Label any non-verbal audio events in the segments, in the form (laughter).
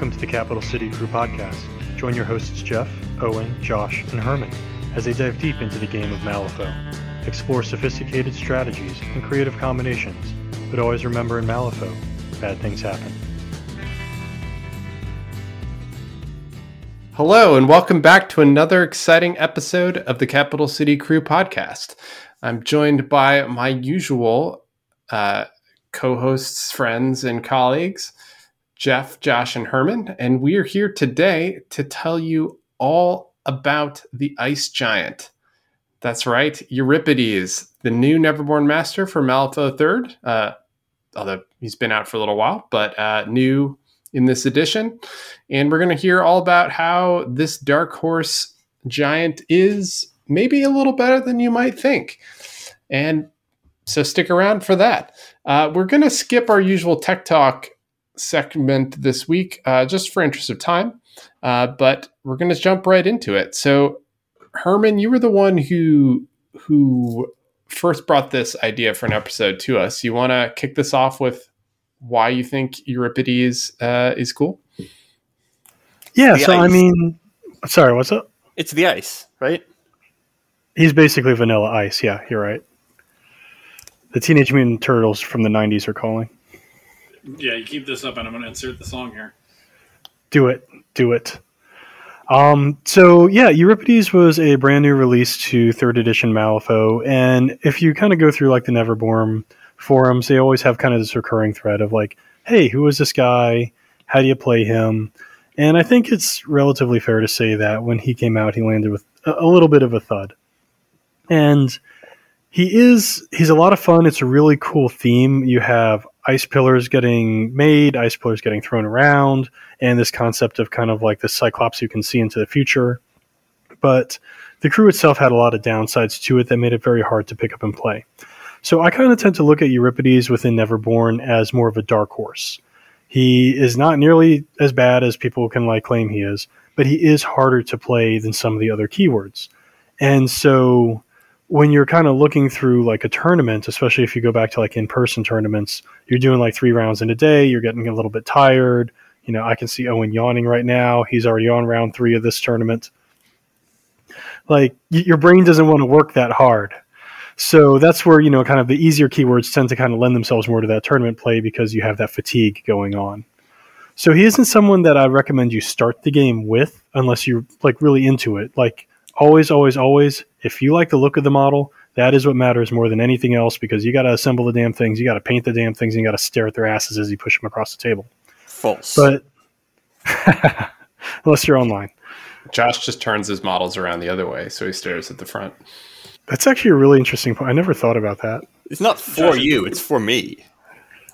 Welcome to the Capital City Crew podcast. Join your hosts Jeff, Owen, Josh, and Herman as they dive deep into the game of Malifaux. Explore sophisticated strategies and creative combinations, but always remember in Malifaux, bad things happen. Hello, and welcome back to another exciting episode of the Capital City Crew podcast. I'm joined by my usual uh, co hosts, friends, and colleagues. Jeff, Josh, and Herman, and we are here today to tell you all about the ice giant. That's right, Euripides, the new Neverborn Master for Malifaux Third. Uh, although he's been out for a little while, but uh, new in this edition. And we're going to hear all about how this dark horse giant is maybe a little better than you might think. And so stick around for that. Uh, we're going to skip our usual tech talk segment this week, uh, just for interest of time. Uh, but we're going to jump right into it. So, Herman, you were the one who who first brought this idea for an episode to us. You want to kick this off with why you think Euripides uh, is cool? Yeah. The so, ice. I mean, sorry, what's up? It's the ice, right? He's basically vanilla ice. Yeah, you're right. The Teenage Mutant Turtles from the '90s are calling. Yeah, you keep this up, and I'm going to insert the song here. Do it. Do it. Um, so yeah, Euripides was a brand new release to third edition Malifaux, and if you kind of go through like the Neverborn forums, they always have kind of this recurring thread of like, "Hey, who is this guy? How do you play him?" And I think it's relatively fair to say that when he came out, he landed with a, little bit of a thud. And he is he's a lot of fun. It's a really cool theme. You have ice pillars getting made, ice pillars getting thrown around, and this concept of kind of like the Cyclops you can see into the future. But the crew itself had a lot of downsides to it that made it very hard to pick up and play. So I kind of tend to look at Euripides within Neverborn as more of a dark horse. He is not nearly as bad as people can like claim he is, but he is harder to play than some of the other keywords. And so when you're kind of looking through like a tournament, especially if you go back to like in person tournaments, you're doing like three rounds in a day, you're getting a little bit tired. You know, I can see Owen yawning right now. He's already on round three of this tournament. Like y- your brain doesn't want to work that hard. So that's where, you know, kind of the easier keywords tend to kind of lend themselves more to that tournament play because you have that fatigue going on. So he isn't someone that I recommend you start the game with unless you're like really into it. Like always, always, always, if you like the look of the model, that is what matters more than anything else because you got to assemble the damn things, you got to paint the damn things, and you got to stare at their asses as you push them across the table. False. But (laughs) unless you're online. Josh just turns his models around the other way, so he stares at the front. That's actually a really interesting point. I never thought about that. It's not for Josh you; it's for me.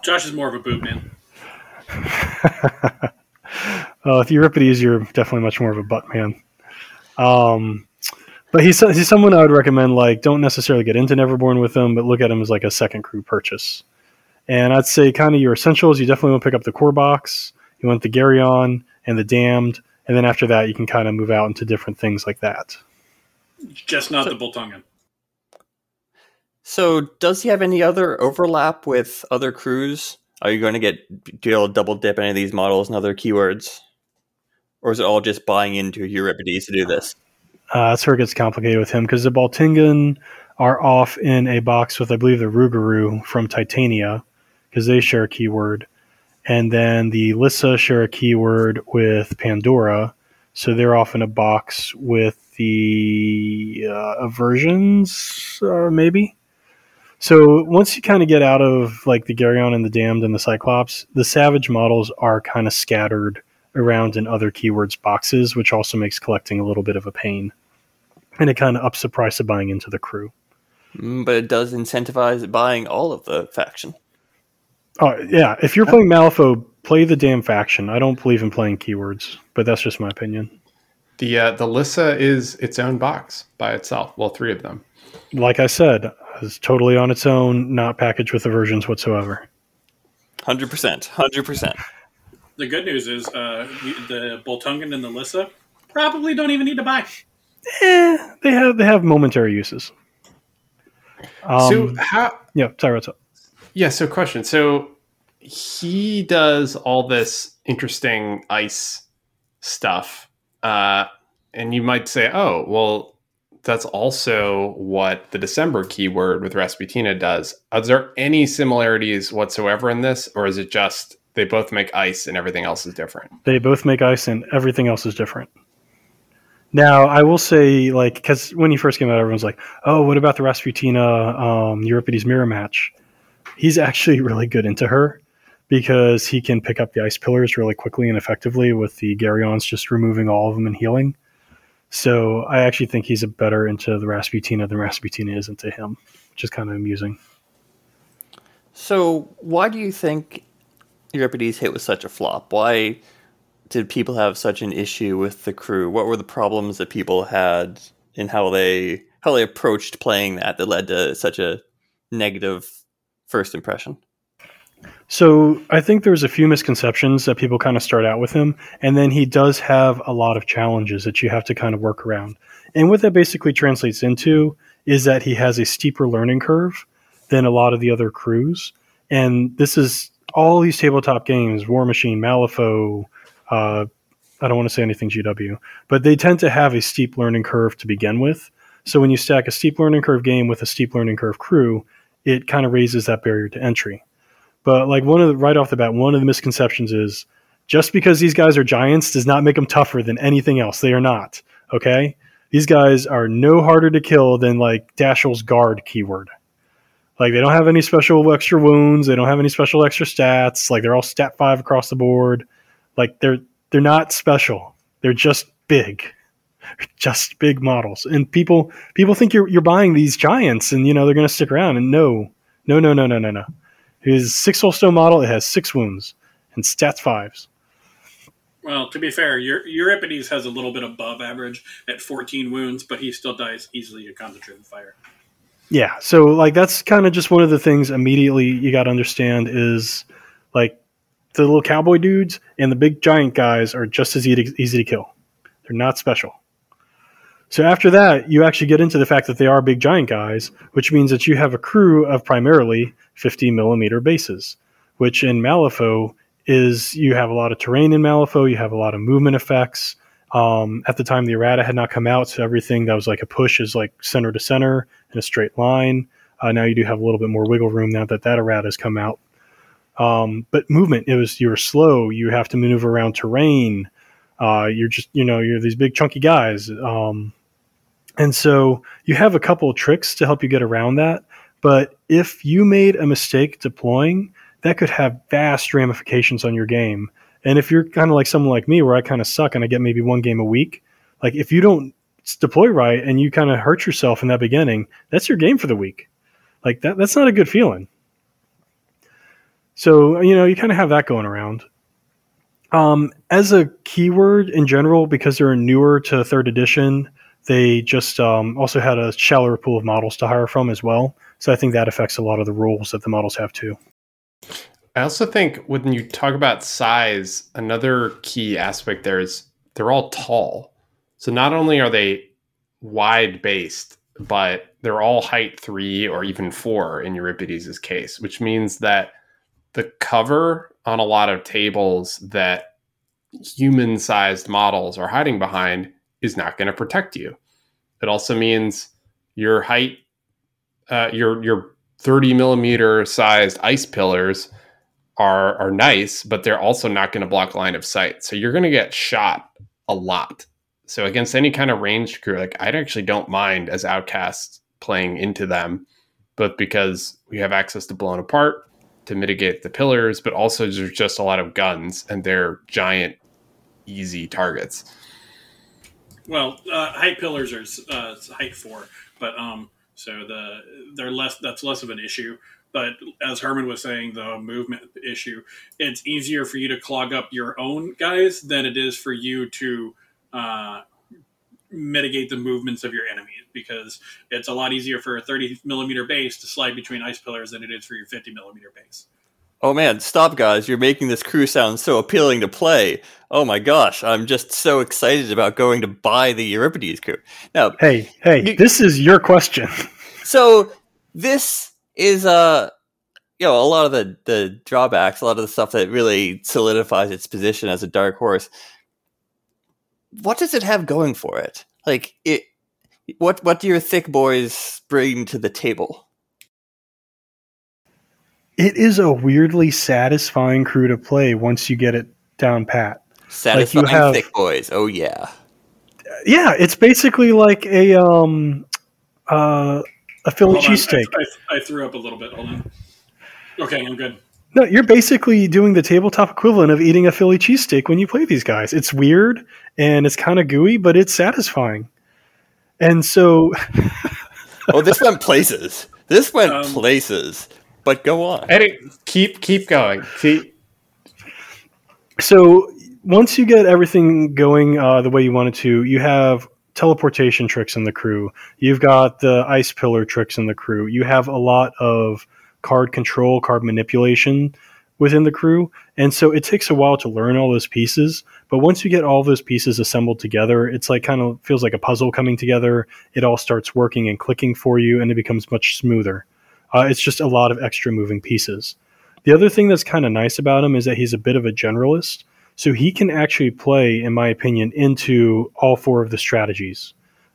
Josh is more of a boob man. (laughs) uh, with Euripides, you're definitely much more of a butt man. Um, but he's he's someone I would recommend. Like, don't necessarily get into Neverborn with him, but look at him as like a second crew purchase. And I'd say kind of your essentials. You definitely want to pick up the core box. You want the Geryon and the Damned, and then after that, you can kind of move out into different things like that. Just not so, the Bultungin. So, does he have any other overlap with other crews? Are you going to get do you double dip any of these models and other keywords, or is it all just buying into Euripides to do this? Uh, that's where it gets complicated with him because the Bultungin are off in a box with, I believe, the Rougarou from Titania because they share a keyword. And then the Lissa share a keyword with Pandora. So they're off in a box with the uh, aversions, uh, maybe. So once you kind of get out of like the Geryon and the Damned and the Cyclops, the Savage models are kind of scattered around in other keywords boxes, which also makes collecting a little bit of a pain. And it kind of ups the price of buying into the crew. Mm, but it does incentivize buying all of the faction. Oh yeah, if you're playing Malifaux, play the damn faction. I don't believe in playing keywords, but that's just my opinion. The uh, the Lissa is its own box by itself. Well, three of them. Like I said, it's totally on its own, not packaged with aversions whatsoever. Hundred percent, hundred percent the good news is uh, the Bultungin and the Lissa probably don't even need to buy. Eh, they have they have momentary uses. Um, so how? Yeah, sorry, what's up? Yeah. So question. So he does all this interesting ice stuff. Uh, and you might say, oh, well, that's also what the December keyword with Rasputina does. Are there any similarities whatsoever in this, or is it just they both make ice and everything else is different? They both make ice and everything else is different. Now, I will say, like, because when he first came out, everyone's like, "Oh, what about the Rasputina um, Euripides mirror match?" He's actually (laughs) really good into her because he can pick up the ice pillars really quickly and effectively with the Geryon just removing all of them and healing. So I actually think he's a better into the Rasputina than Rasputina is into him, which is kind of amusing. So why do you think Euripides hit was such a flop? Why did people have such an issue with the crew? What were the problems that people had in how they how they approached playing that that led to such a negative first impression? So I think there's a few misconceptions that people kind of start out with him, and then he does have a lot of challenges that you have to kind of work around. And what that basically translates into is that he has a steeper learning curve than a lot of the other crews. And this is all these tabletop games, War Machine, Malifaux, uh, I don't want to say anything GW, but they tend to have a steep learning curve to begin with. So when you stack a steep learning curve game with a steep learning curve crew, it kind of raises that barrier to entry. But like one of the right off the bat, one of the misconceptions is just because these guys are giants does not make them tougher than anything else. They are not. Okay, these guys are no harder to kill than like Dashiell's guard keyword. Like they don't have any special extra wounds. They don't have any special extra stats. Like they're all stat five across the board. Like they're they're not special. They're just big, (laughs) just big models. And people people think you're you're buying these giants, and you know they're going to stick around. And no, no, no, no, no, no, no. His six soulstone model it has six wounds and stats fives. Well, to be fair, Euripides has a little bit above average at 14 wounds, but he still dies easily to concentrated fire. Yeah, so like that's kind of just one of the things immediately you got to understand is like the little cowboy dudes and the big giant guys are just as easy, easy to kill. They're not special. So after that, you actually get into the fact that they are big giant guys, which means that you have a crew of primarily 50 millimeter bases, which in Malifaux is you have a lot of terrain in Malifaux, you have a lot of movement effects. Um, at the time, the errata had not come out, so everything that was like a push is like center to center in a straight line. Uh, now you do have a little bit more wiggle room now that that errata has come out. Um, but movement, it was you were slow. You have to maneuver around terrain. Uh, you're just you know you're these big chunky guys. Um, and so you have a couple of tricks to help you get around that. But if you made a mistake deploying, that could have vast ramifications on your game. And if you're kind of like someone like me, where I kind of suck and I get maybe one game a week, like if you don't deploy right and you kind of hurt yourself in that beginning, that's your game for the week. Like that, that's not a good feeling. So you know you kind of have that going around. Um, as a keyword in general, because they're newer to third edition, they just um, also had a shallower pool of models to hire from as well. So I think that affects a lot of the rules that the models have too. I also think when you talk about size, another key aspect there is they're all tall. So not only are they wide based, but they're all height three or even four in Euripides' case, which means that the cover on a lot of tables that human sized models are hiding behind is not going to protect you. It also means your height, uh, your your 30 millimeter sized ice pillars are are nice, but they're also not going to block line of sight. So you're going to get shot a lot. So against any kind of ranged crew, like I actually don't mind as outcasts playing into them, but because we have access to blown apart to mitigate the pillars, but also there's just a lot of guns and they're giant, easy targets. Well, uh, height pillars are uh, height four, but um, so the they're less. That's less of an issue. But as Herman was saying, the movement issue, it's easier for you to clog up your own guys than it is for you to uh, mitigate the movements of your enemies because it's a lot easier for a 30 millimeter base to slide between ice pillars than it is for your 50 millimeter base. Oh man, stop guys, you're making this crew sound so appealing to play. Oh my gosh, I'm just so excited about going to buy the Euripides crew. Now, hey, hey, you, this is your question. (laughs) so this is uh you know a lot of the the drawbacks, a lot of the stuff that really solidifies its position as a dark horse. What does it have going for it? Like it, what what do your thick boys bring to the table? It is a weirdly satisfying crew to play once you get it down pat. Satisfying have- thick boys. Oh yeah. Yeah, it's basically like a um uh a Philly Hold on, cheesesteak. I, I, I threw up a little bit. Hold on. Okay, I'm good. No, you're basically doing the tabletop equivalent of eating a Philly cheesesteak when you play these guys. It's weird and it's kind of gooey, but it's satisfying. And so, (laughs) Oh, this went places. This went Um, places. But go on. Eddie, keep keep going. See, so once you get everything going uh, the way you want it to, you have teleportation tricks in the crew. You've got the ice pillar tricks in the crew. You have a lot of card control, card manipulation within the crew. And so it takes a while to learn all those pieces. But once you get all those pieces assembled together, it's like kind of feels like a puzzle coming together. It all starts working and clicking for you, and it becomes much smoother. Uh, it's just a lot of extra moving pieces. The other thing that's kind of nice about him is that he's a bit of a generalist. So he can actually play, in my opinion, into all four of the strategies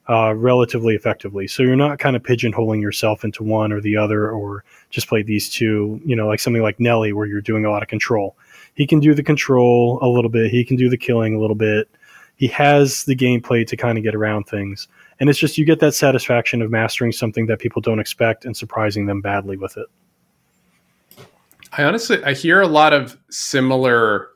uh, relatively effectively. So you're not kind of pigeonholing yourself into one or the other, or just play these two. You know, like something like Nellie, where you're doing a lot of control. He can do the control a little bit. He can do the killing a little bit. He has the gameplay to kind of get around things, and it's just you get that satisfaction of mastering something that people don't expect and surprising them badly with it. I honestly I hear a lot of similar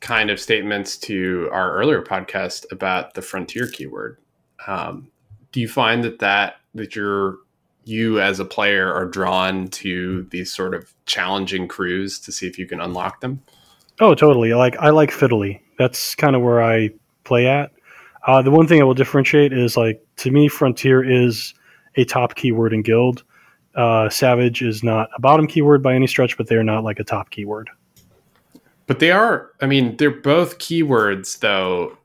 kind of statements to our earlier podcast about the frontier keyword. Um, do you find that that that you're you as a player are drawn to these sort of challenging crews to see if you can unlock them? Oh, totally. Like I like fiddly. That's kind of where I play at. Uh, the one thing I will differentiate is like to me, frontier is a top keyword in guild. Uh, savage is not a bottom keyword by any stretch, but they're not like a top keyword. But they are, I mean, they're both keywords though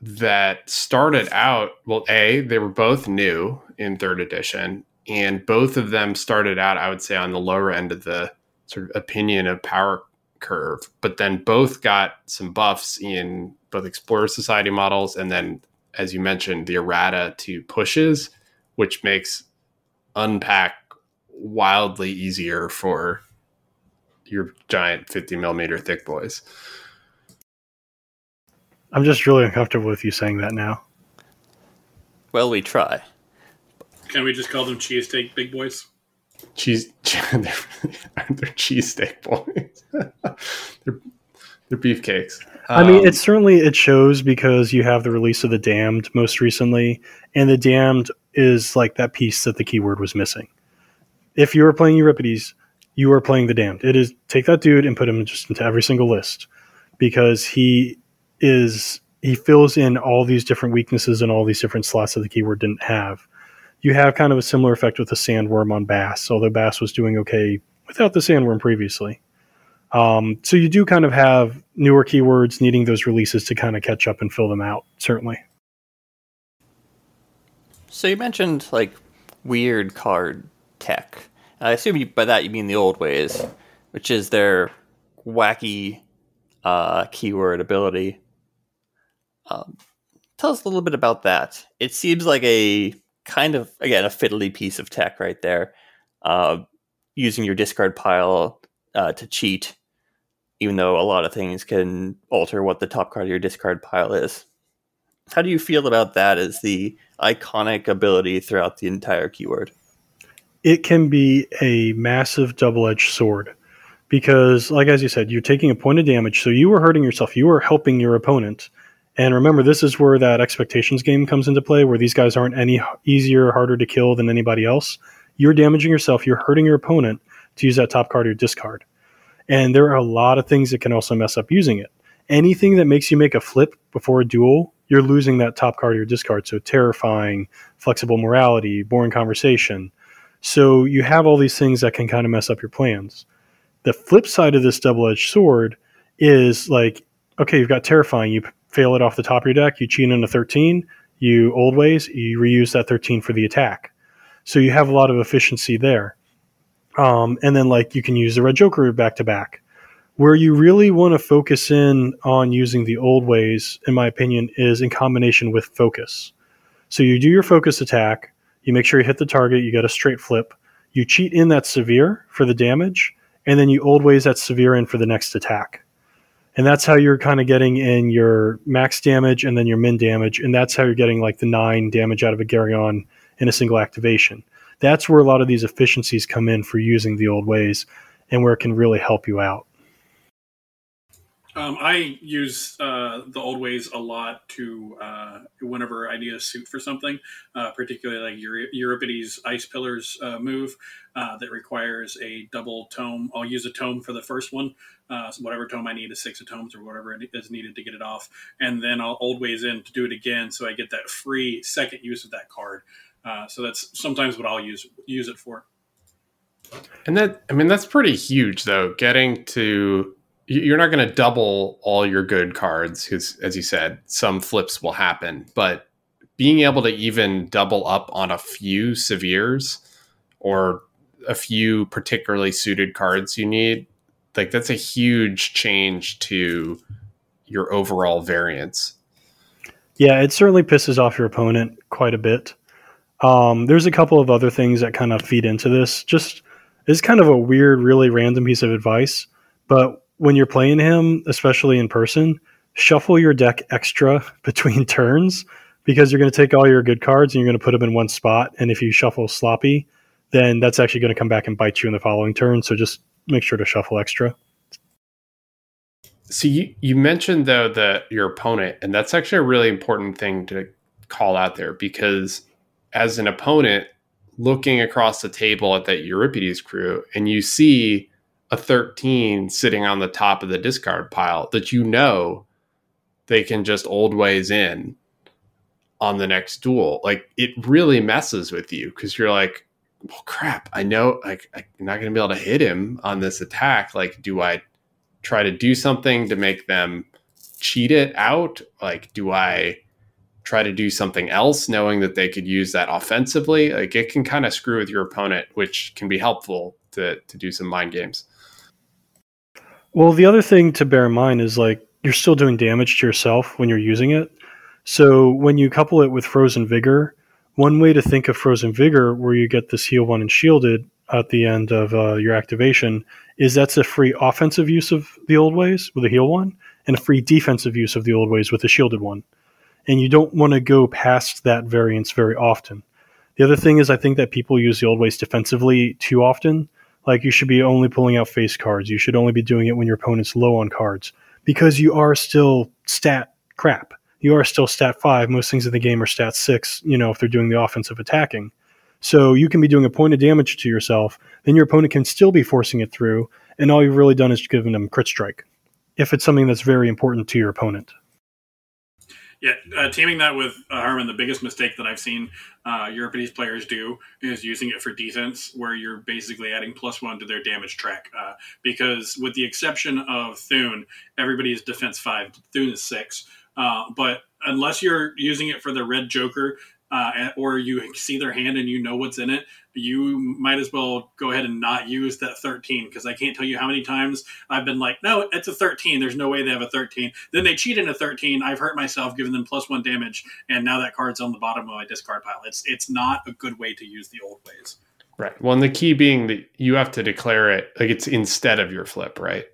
that started out, well, A, they were both new in third edition, and both of them started out, I would say, on the lower end of the sort of opinion of power curve, but then both got some buffs in both Explorer Society models and then, as you mentioned, the errata to pushes, which makes unpack wildly easier for your giant 50 millimeter thick boys. I'm just really uncomfortable with you saying that now. Well, we try. Can we just call them cheesesteak big boys? Cheese, (laughs) they're, they're cheesesteak boys. (laughs) they're, they're beefcakes. I mean, um, it certainly it shows because you have the release of the Damned most recently, and the Damned is like that piece that the keyword was missing. If you were playing Euripides, you are playing the Damned. It is take that dude and put him just into every single list because he is he fills in all these different weaknesses and all these different slots that the keyword didn't have. You have kind of a similar effect with the Sandworm on Bass, although Bass was doing okay without the Sandworm previously. Um, so you do kind of have newer keywords needing those releases to kind of catch up and fill them out, certainly. So you mentioned like weird card tech. I assume you, by that you mean the old ways, which is their wacky uh, keyword ability. Um, tell us a little bit about that. It seems like a kind of again a fiddly piece of tech right there, uh, using your discard pile uh, to cheat, even though a lot of things can alter what the top card of your discard pile is. How do you feel about that as the iconic ability throughout the entire keyword? It can be a massive double edged sword because, like as you said, you're taking a point of damage, so you are hurting yourself. You are helping your opponent. And remember, this is where that expectations game comes into play, where these guys aren't any easier or harder to kill than anybody else. You're damaging yourself. You're hurting your opponent to use that top card or discard. And there are a lot of things that can also mess up using it. Anything that makes you make a flip before a duel, you're losing that top card or discard. So terrifying, flexible morality, boring conversation. So you have all these things that can kind of mess up your plans. The flip side of this double edged sword is like, okay, you've got terrifying. You fail it off the top of your deck. You cheat in a 13. You old ways. You reuse that 13 for the attack. So you have a lot of efficiency there. Um, and then like you can use the red joker back to back. Where you really want to focus in on using the old ways, in my opinion, is in combination with focus. So you do your focus attack, you make sure you hit the target, you get a straight flip, you cheat in that severe for the damage, and then you old ways that severe in for the next attack. And that's how you're kind of getting in your max damage and then your min damage, and that's how you're getting like the nine damage out of a Geryon in a single activation. That's where a lot of these efficiencies come in for using the old ways and where it can really help you out. Um, I use uh, the old ways a lot to uh, whenever I need a suit for something, uh, particularly like Euro- Euripides Ice Pillars uh, move uh, that requires a double tome. I'll use a tome for the first one, uh, so whatever tome I need, a six of tomes or whatever is needed to get it off, and then I'll old ways in to do it again, so I get that free second use of that card. so that's sometimes what I'll use use it for. And that, I mean, that's pretty huge, though. Getting to you're not going to double all your good cards because as you said some flips will happen but being able to even double up on a few severes or a few particularly suited cards you need like that's a huge change to your overall variance. Yeah it certainly pisses off your opponent quite a bit. Um, there's a couple of other things that kind of feed into this. Just it's kind of a weird really random piece of advice but when you're playing him, especially in person, shuffle your deck extra (laughs) between turns because you're going to take all your good cards and you're going to put them in one spot. And if you shuffle sloppy, then that's actually going to come back and bite you in the following turn. So just make sure to shuffle extra. So you, you mentioned though that your opponent, and that's actually a really important thing to call out there because as an opponent looking across the table at that Euripides crew and you see a 13 sitting on the top of the discard pile that you know they can just old ways in on the next duel. Like it really messes with you because you're like, well, crap, I know like I'm not going to be able to hit him on this attack. Like, do I try to do something to make them cheat it out? Like, do I try to do something else knowing that they could use that offensively? Like, it can kind of screw with your opponent, which can be helpful to, to do some mind games. Well, the other thing to bear in mind is like you're still doing damage to yourself when you're using it. So when you couple it with Frozen Vigor, one way to think of Frozen Vigor, where you get this heal one and shielded at the end of uh, your activation, is that's a free offensive use of the old ways with a heal one, and a free defensive use of the old ways with a shielded one. And you don't want to go past that variance very often. The other thing is, I think that people use the old ways defensively too often like you should be only pulling out face cards. You should only be doing it when your opponent's low on cards because you are still stat crap. You are still stat five. Most things in the game are stat six, you know, if they're doing the offensive attacking. So you can be doing a point of damage to yourself, then your opponent can still be forcing it through, and all you've really done is given them crit strike. If it's something that's very important to your opponent. Yeah, uh, teaming that with uh, Herman, the biggest mistake that I've seen uh, Euripides players do is using it for defense, where you're basically adding plus one to their damage track. Uh, because with the exception of Thune, everybody is defense five. Thune is six. Uh, but unless you're using it for the red Joker, uh, or you see their hand and you know what's in it, you might as well go ahead and not use that 13 because I can't tell you how many times I've been like, no, it's a 13. There's no way they have a 13. Then they cheat in a 13. I've hurt myself, giving them plus one damage, and now that card's on the bottom of my discard pile. It's it's not a good way to use the old ways. Right. Well, and the key being that you have to declare it like it's instead of your flip, right?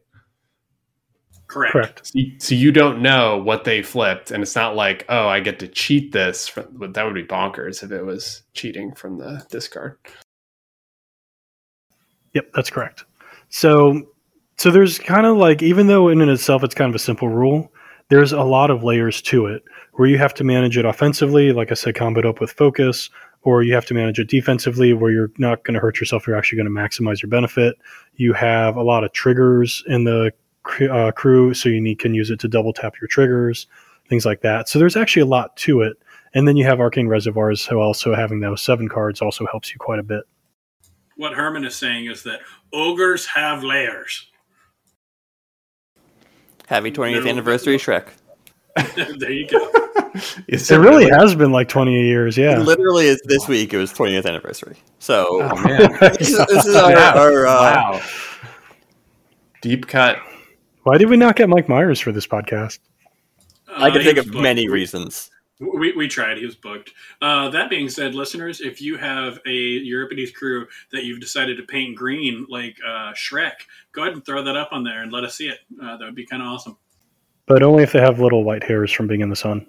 Correct. Correct. So you don't know what they flipped, and it's not like, oh, I get to cheat this. From, that would be bonkers if it was cheating from the discard. Yep, that's correct. So, so there's kind of like, even though in and itself it's kind of a simple rule, there's a lot of layers to it where you have to manage it offensively, like I said, combo up with focus, or you have to manage it defensively where you're not going to hurt yourself. You're actually going to maximize your benefit. You have a lot of triggers in the uh, crew, so you need, can use it to double tap your triggers, things like that. So there's actually a lot to it. And then you have Arcane Reservoirs, so also having those seven cards also helps you quite a bit. What Herman is saying is that ogres have layers. Happy 20th anniversary, Shrek. (laughs) there you go. (laughs) It really has been like 20 years, It yeah. literally is this week. It was 20th anniversary. So Oh (laughs) man! this, is, this is our, Yeah. our uh, wow. Deep cut. Why did we not get Mike Myers for this podcast? I Uh, can think of booked. many reasons. We, we tried. He was booked. Uh, that being said, listeners, if you have a Euripides crew that you've decided to paint green like uh, Shrek, go ahead and throw that up on there and let us see it. Uh, that would be kind of awesome. But only if they have little white hairs from being in the sun.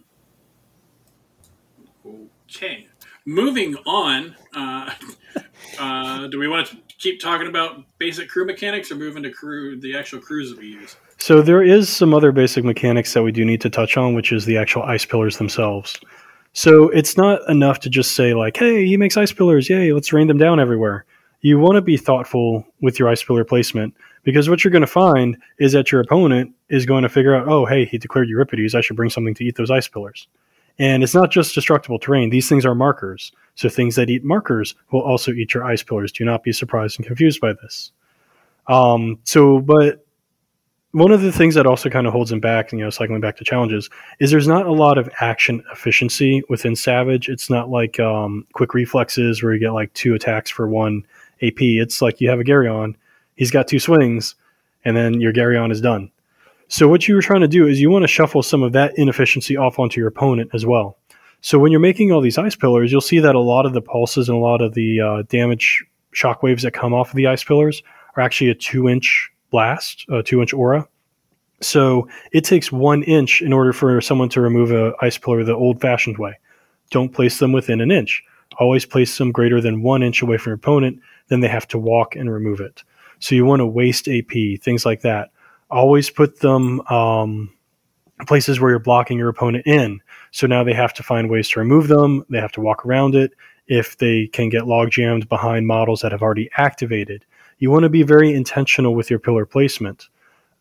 Okay. Moving on. Uh, (laughs) uh, do we want to keep talking about basic crew mechanics or move into crew the actual crews that we use? So there is some other basic mechanics that we do need to touch on, which is the actual ice pillars themselves. So it's not enough to just say like, "Hey, he makes ice pillars. Yay, let's rain them down everywhere." You want to be thoughtful with your ice pillar placement because what you're going to find is that your opponent is going to figure out, "Oh, hey, he declared Euripides. I should bring something to eat those ice pillars." And it's not just destructible terrain. These things are markers. So things that eat markers will also eat your ice pillars. Do not be surprised and confused by this. Um, so, but one of the things that also kind of holds him back, you know, cycling back to challenges, is there's not a lot of action efficiency within Savage. It's not like um, quick reflexes where you get like two attacks for one AP. It's like you have a Geryon, he's got two swings, and then your Geryon is done. So what you were trying to do is you want to shuffle some of that inefficiency off onto your opponent as well. So when you're making all these ice pillars, you'll see that a lot of the pulses and a lot of the uh, damage shockwaves that come off of the ice pillars are actually a two inch blast, a two inch aura. So it takes one inch in order for someone to remove a ice pillar the old fashioned way. Don't place them within an inch. Always place them greater than one inch away from your opponent, then they have to walk and remove it. So you want to waste AP, things like that. Always put them um, places where you're blocking your opponent in. So now they have to find ways to remove them. They have to walk around it. If they can get log jammed behind models that have already activated, you want to be very intentional with your pillar placement.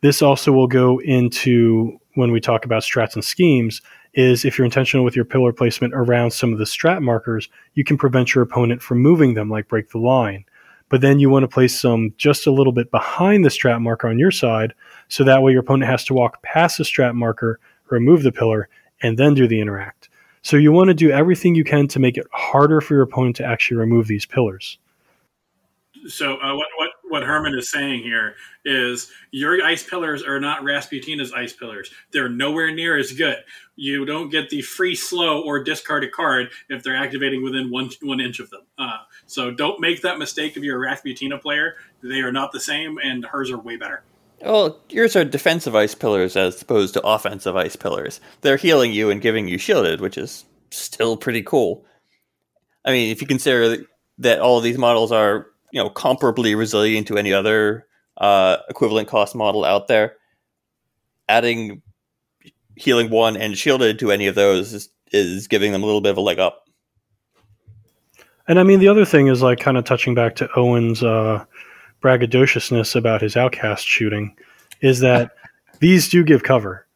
This also will go into when we talk about strats and schemes. Is if you're intentional with your pillar placement around some of the strat markers, you can prevent your opponent from moving them, like break the line. But then you want to place them just a little bit behind the strat marker on your side, so that way your opponent has to walk past the strat marker, remove the pillar, and then do the interact. So you want to do everything you can to make it harder for your opponent to actually remove these pillars. So uh, what, what what Herman is saying here is your ice pillars are not Rasputina's ice pillars. They're nowhere near as good. You don't get the free slow or discard a card if they're activating within one one inch of them. Uh, so don't make that mistake if you're a Rasputina player. They are not the same, and hers are way better. Well, yours are defensive ice pillars as opposed to offensive ice pillars. They're healing you and giving you shielded, which is still pretty cool. I mean, if you consider that all these models are, you know, comparably resilient to any other uh, equivalent cost model out there, adding healing one and shielded to any of those is, is giving them a little bit of a leg up. And I mean, the other thing is like kind of touching back to Owen's uh, braggadociousness about his outcast shooting, is that (laughs) these do give cover.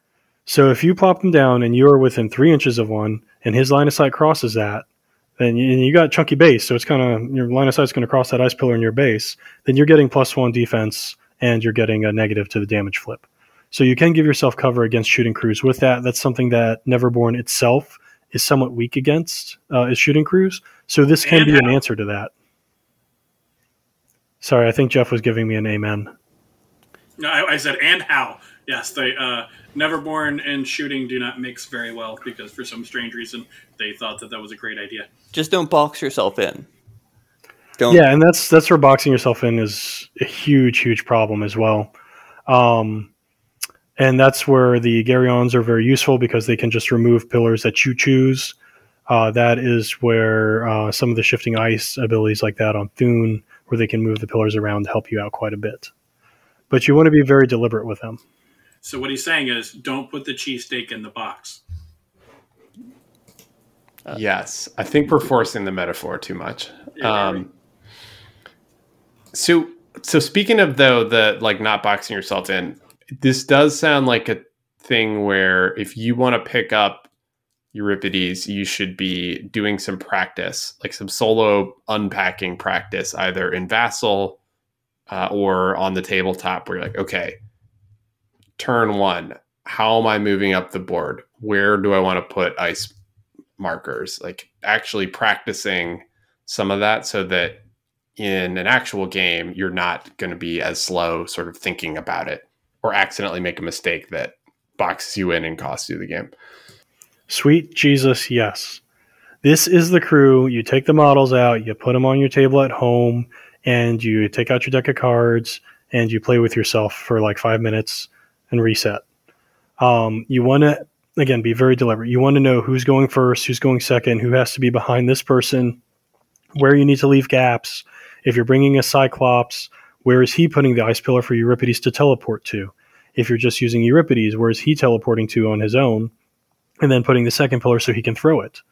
So if you plop them down and you are within three inches of one, and his line of sight crosses that, then you, and you got chunky base, so it's kind of your line of sight is going to cross that ice pillar in your base. Then you're getting plus one defense, and you're getting a negative to the damage flip. So you can give yourself cover against shooting crews with that. That's something that Neverborn itself is somewhat weak against uh, is shooting crews. So this can And be an answer to that. Sorry, I think Jeff was giving me an amen. No, I, I said and how. Yes, they uh, Neverborn and shooting do not mix very well because for some strange reason they thought that that was a great idea. Just don't box yourself in. Don't. Yeah, and that's that's where boxing yourself in is a huge, huge problem as well. Um, and that's where the Geryons are very useful because they can just remove pillars that you choose. Uh, that is where uh, some of the shifting ice abilities like that on Thune, where they can move the pillars around, help you out quite a bit. But you want to be very deliberate with them. So what he's saying is, don't put the cheesesteak in the box. yes, I think we're forcing the metaphor too much. Yeah, Um, so, so speaking of though the like not boxing yourself in, this does sound like a thing where if you want to pick up Euripides, you should be doing some practice, like some solo unpacking practice, either in Vassal uh, or on the tabletop, where you're like, okay, turn one, how am I moving up the board? Where do I want to put ice markers? Like actually practicing some of that so that in an actual game, you're not going to be as slow sort of thinking about it or accidentally make a mistake that boxes you in and costs you the game. Sweet Jesus, yes. This is the crew. You take the models out, you put them on your table at home, and you take out your deck of cards and you play with yourself for like five minutes and reset. Um, you want to, again, be very deliberate. You want to know who's going first, who's going second, who has to be behind this person, where you need to leave gaps. If you're bringing a Cyclops, where is he putting the ice pillar for Euripides to teleport to? If you're just using Euripides, where is he teleporting to on his own? And then putting the second pillar so he can throw it.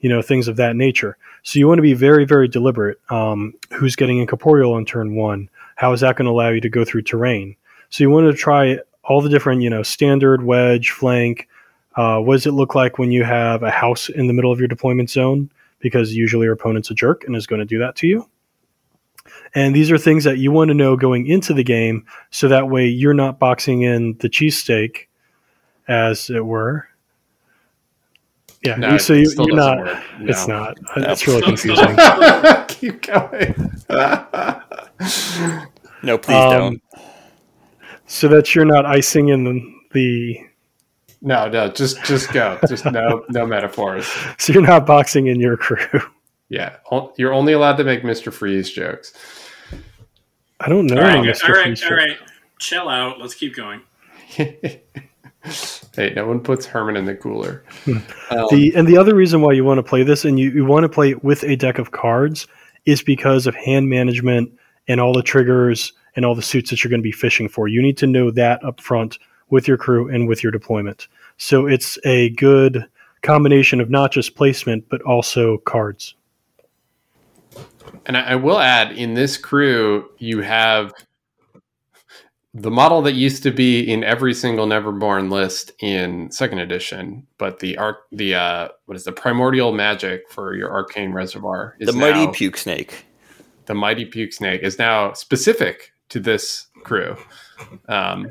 You know, things of that nature. So you want to be very, very deliberate. Um, who's getting incorporeal on turn one? How is that going to allow you to go through terrain? So you want to try all the different, you know, standard, wedge, flank. Uh, what does it look like when you have a house in the middle of your deployment zone? Because usually your opponent's a jerk and is going to do that to you. And these are things that you want to know going into the game so that way you're not boxing in the cheesesteak, as it were. Yeah, No, so you, still you're doesn't not. work. It's No. not. It's really No. (laughs) confusing. (laughs) Keep going. (laughs) No, please Um, don't. So that you're not icing in the, the no, no, just just go. Just no no metaphors. (laughs) so you're not boxing in your crew. Yeah, you're only allowed to make Mr. Freeze jokes. I don't know. All right, any Mr. right, Freeze all right. Chill out. Let's keep going. (laughs) hey, no one puts Herman in the cooler. Um, The and the other reason why you want to play this and you, you want to play it with a deck of cards is because of hand management and all the triggers and all the suits that you're going to be fishing for. You need to know that up front with your crew and with your deployment. So it's a good combination of not just placement but also cards. And I, I will add, in this crew, you have the model that used to be in every single Neverborn list in second edition, but the arc, the uh, what is the primordial magic for your arcane reservoir is The mighty now- puke snake. the mighty puke snake is now specific to this crew. Um,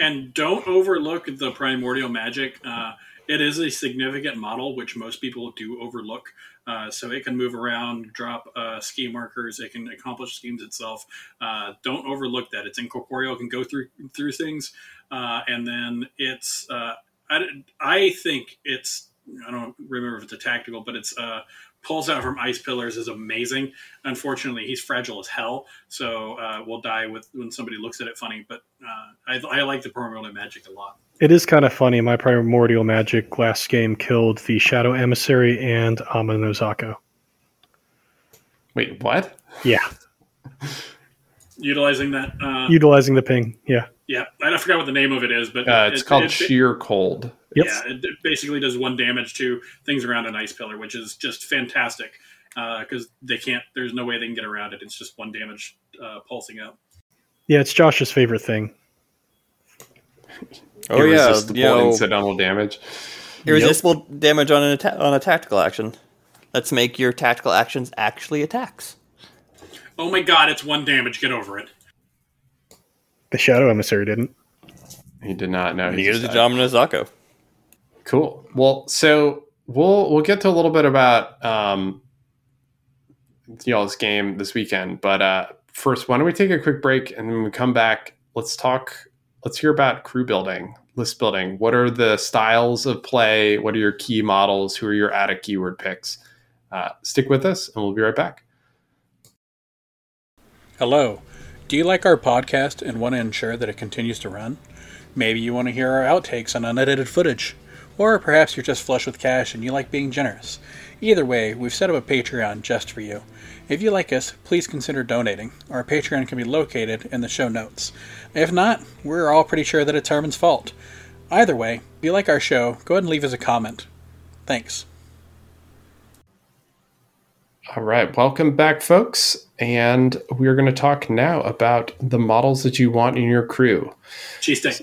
And don't overlook the primordial magic. Uh, it is a significant model, which most people do overlook. Uh, so it can move around, drop uh, ski markers. It can accomplish schemes itself. Uh, don't overlook that. It's incorporeal. Can go through through things, uh, and then it's. Uh, I, I think it's. I don't remember if it's a tactical, but it's uh, pulls out from ice pillars is amazing. Unfortunately, he's fragile as hell, so uh, will die with when somebody looks at it funny. But uh, I, I like the primordial magic a lot. It is kind of funny. My primordial magic last game killed the Shadow Emissary and Amanozako. wait, what? Yeah, (laughs) Utilizing that, uh, utilizing the ping. Yeah. yeah, I forgot what the name of it is, but Uh, it's it- called it- sheer cold. Yep. Yeah, it, it basically does one damage to things around an ice pillar, which is just fantastic because they can't. There's no way they can get around it. It's just one damage uh, pulsing out. Yeah, it's Josh's favorite thing. (laughs) Oh yeah, Irresistible you know, incidental damage. irresistible damage on an atta- on a tactical action. Let's make your tactical actions actually attacks. Oh my god, it's one damage. Get over it. The Shadow Emissary didn't. He did not know. he Neither just did died. Jamanazako. Cool. Well, so we'll we'll get to a little bit about um, y'all's game this weekend, but uh, first, why don't we take a quick break and when we come back, let's talk. Let's hear about crew building, list building. What are the styles of play? What are your key models? Who are your attic keyword picks? Uh, stick with us, and we'll be right back. Hello. Do you like our podcast and want to ensure that it continues to run? Maybe you want to hear our outtakes and unedited footage. Or perhaps you're just flush with cash and you like being generous. Either way, we've set up a Patreon just for you. If you like us, please consider donating. Our Patreon can be located in the show notes. If not, we're all pretty sure that it's Herman's fault. Either way, if you like our show, go ahead and leave us a comment. Thanks. All right, welcome back, folks. And we're going to talk now about the models that you want in your crew. Cheesesteak.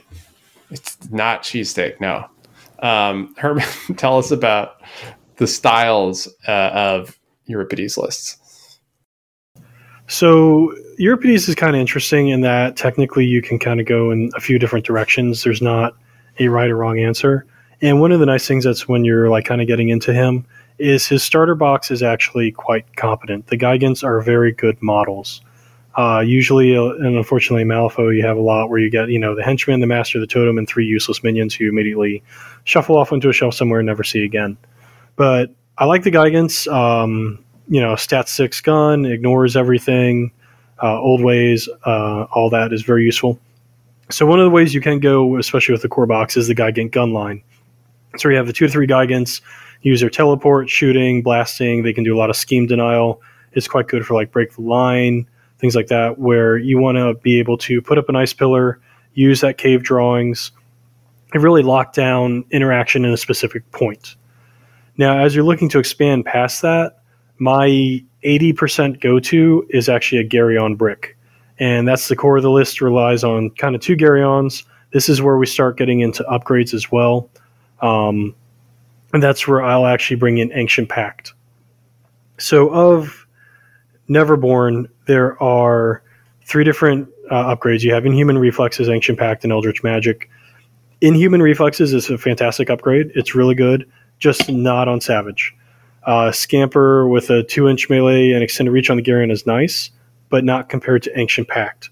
It's not cheesesteak, no. Um, Herman, (laughs) tell us about the styles uh, of Euripides lists. So Euripides is kind of interesting in that technically you can kind of go in a few different directions. There's not a right or wrong answer. And one of the nice things that's when you're like kind of getting into him is his starter box is actually quite competent. The Gigants are very good models. Uh, usually, uh, and unfortunately, Malifaux, you have a lot where you get, you know, the henchman, the master, the totem, and three useless minions who immediately shuffle off into a shelf somewhere and never see again. But I like the Gigants. Um, you know, stat six gun, ignores everything, uh, old ways, uh, all that is very useful. So one of the ways you can go, especially with the core box, is the Gigant gun line. So you have the two to three Gigants, use their teleport, shooting, blasting. They can do a lot of scheme denial. It's quite good for like break the line, things like that, where you want to be able to put up an ice pillar, use that cave drawings, and really lock down interaction in a specific point. Now, as you're looking to expand past that, my 80% go to is actually a Geryon brick. And that's the core of the list, relies on kind of two Geryons. This is where we start getting into upgrades as well. Um, and that's where I'll actually bring in Ancient Pact. So, of Neverborn, there are three different uh, upgrades. You have Inhuman Reflexes, Ancient Pact, and Eldritch Magic. Inhuman Reflexes is a fantastic upgrade. It's really good, just not on Savage. Uh, Scamper with a two inch melee and extended reach on the Geryon is nice, but not compared to Ancient Pact.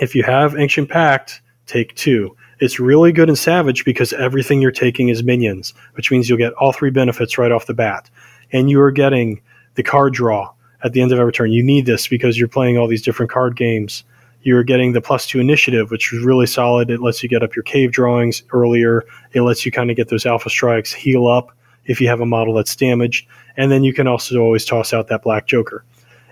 If you have Ancient Pact, take two. It's really good in Savage because everything you're taking is minions, which means you'll get all three benefits right off the bat. And you are getting the card draw at the end of every turn. You need this because you're playing all these different card games. You're getting the plus two initiative, which is really solid. It lets you get up your cave drawings earlier. It lets you kind of get those alpha strikes, heal up if you have a model that's damaged. And then you can also always toss out that Black Joker.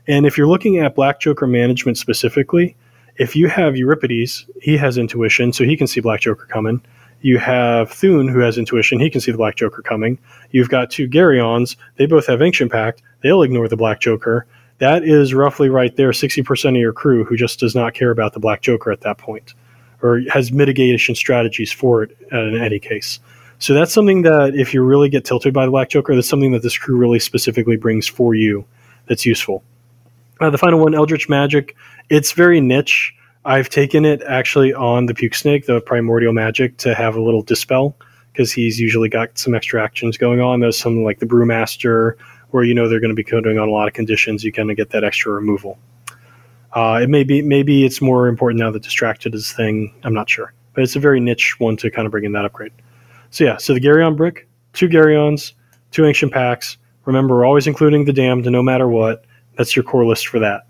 And if you're looking at Black Joker management specifically, if you have Euripides, he has intuition, so he can see Black Joker coming. You have Thune, who has intuition, he can see the Black Joker coming. You've got two Geryons, they both have Ancient Pact, they'll ignore the Black Joker. That is roughly right there 60% of your crew who just does not care about the Black Joker at that point, or has mitigation strategies for it in any case. So that's something that if you really get tilted by the Black Joker, that's something that this crew really specifically brings for you that's useful. Uh, the final one, Eldritch Magic, it's very niche. I've taken it actually on the Puke Snake, the Primordial Magic, to have a little dispel because he's usually got some extra actions going on. There's something like the Brewmaster, where you know they're going to be coding on a lot of conditions. You kind of get that extra removal. Uh, it may be maybe it's more important now that distracted is thing. I'm not sure, but it's a very niche one to kind of bring in that upgrade. So yeah, so the Geryon brick, two Geryons, two ancient pacts. Remember, we're always including the damned, no matter what. That's your core list for that.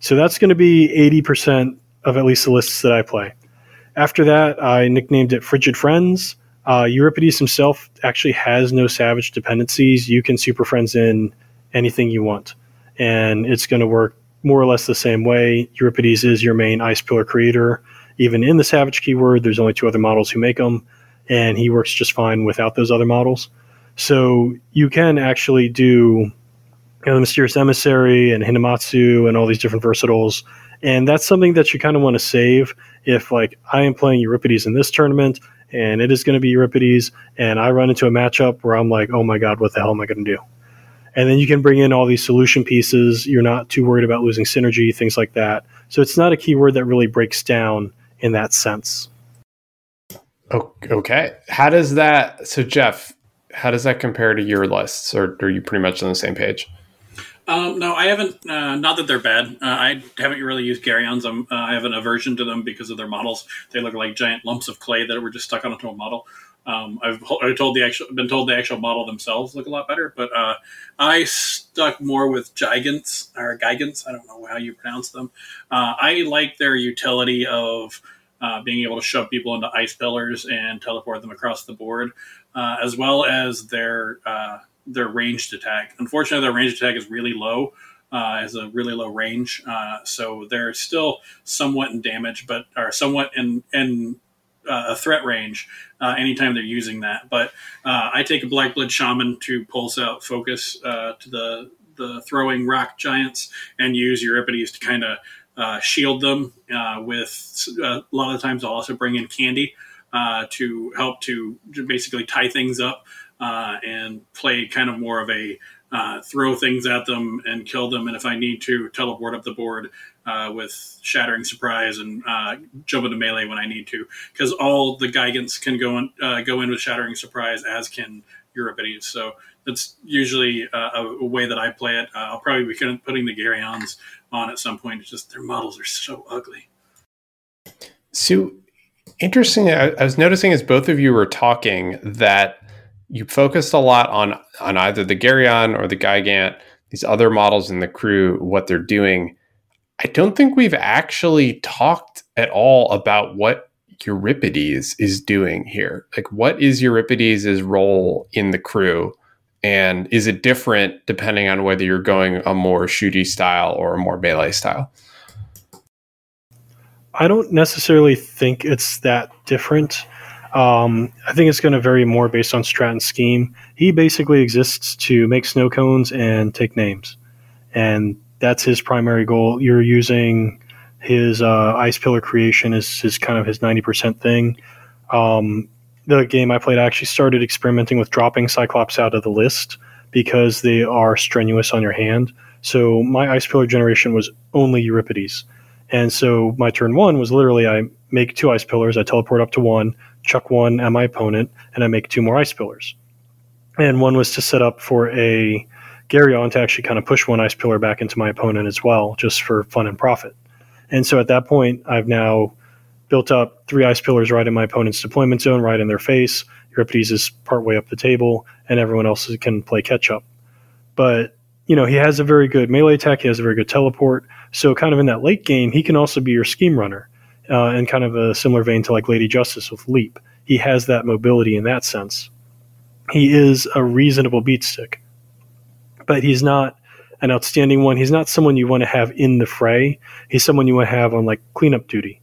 So that's going to be 80% of at least the lists that I play. After that, I nicknamed it Frigid Friends. Uh, Euripides himself actually has no savage dependencies. You can super friends in anything you want, and it's going to work more or less the same way. Euripides is your main ice pillar creator. Even in the savage keyword, there's only two other models who make them and he works just fine without those other models. So you can actually do you know, the Mysterious Emissary and Hinamatsu and all these different versatiles. And that's something that you kind of want to save if, like, I am playing Euripides in this tournament and it is going to be Euripides, and I run into a matchup where I'm like, oh my God, what the hell am I going to do? And then you can bring in all these solution pieces. You're not too worried about losing synergy, things like that. So it's not a keyword that really breaks down in that sense. Okay. How does that? So, Jeff, how does that compare to your lists, or are you pretty much on the same page? Um, no, I haven't. Uh, not that they're bad. Uh, I haven't really used Geryons. Uh, I have an aversion to them because of their models. They look like giant lumps of clay that were just stuck onto a model. Um, I've, I've told the actual, been told the actual model themselves look a lot better, but uh, I stuck more with Gigants or Gigants. I don't know how you pronounce them. Uh, I like their utility of uh, being able to shove people into ice pillars and teleport them across the board, as well as their their ranged attack. Unfortunately, their ranged attack is really low. Uh, has a really low range, uh, so they're still somewhat in damage, but are somewhat in in uh, a threat range anytime they're using that. But I take a Black Blood Shaman to pulse out focus to the the throwing rock giants and use Euripides to kind of uh, shield them uh, with uh, a lot of times I'll also bring in candy uh, to help to, basically tie things up uh, and play kind of more of a uh, throw things at them and kill them, and if I need to, teleport up the board uh, with Shattering Surprise and uh, jump into melee when I need to, because all the Gigants can go in, uh, go in with Shattering Surprise, as can Euripides. So that's usually uh, a, a, way that I play it. I'll probably be putting the Geryon on at some point. It's just their models are so ugly. So interesting. I, I was noticing as both of you were talking that you focused a lot on on either the Geryon or the Gigant, these other models in the crew, what they're doing. I don't think we've actually talked at all about what Euripides is doing here. Like, what is Euripides' role in the crew? And is it different depending on whether you're going a more shooty style or a more melee style? I don't necessarily think it's that different. Um, I think it's going to vary more based on Stratton's scheme. He basically exists to make snow cones and take names, and that's his primary goal. You're using his uh, ice pillar creation is his kind of his ninety percent thing. Um, the game I played, I actually started experimenting with dropping Cyclops out of the list because they are strenuous on your hand. So my ice pillar generation was only Euripides. And so my turn one was literally I make two ice pillars, I teleport up to one, chuck one at my opponent, and I make two more ice pillars. And one was to set up for a Geryon to actually kind of push one ice pillar back into my opponent as well, just for fun and profit. And so at that point, I've now built up three ice pillars right in my opponent's deployment zone, right in their face. Euripides is part way up the table, and everyone else can play catch up. But you know, he has a very good melee attack. He has a very good teleport. So, kind of in that late game, he can also be your scheme runner, uh, in kind of a similar vein to like Lady Justice with Leap. He has that mobility in that sense. He is a reasonable beat stick, but he's not an outstanding one. He's not someone you want to have in the fray. He's someone you want to have on like cleanup duty.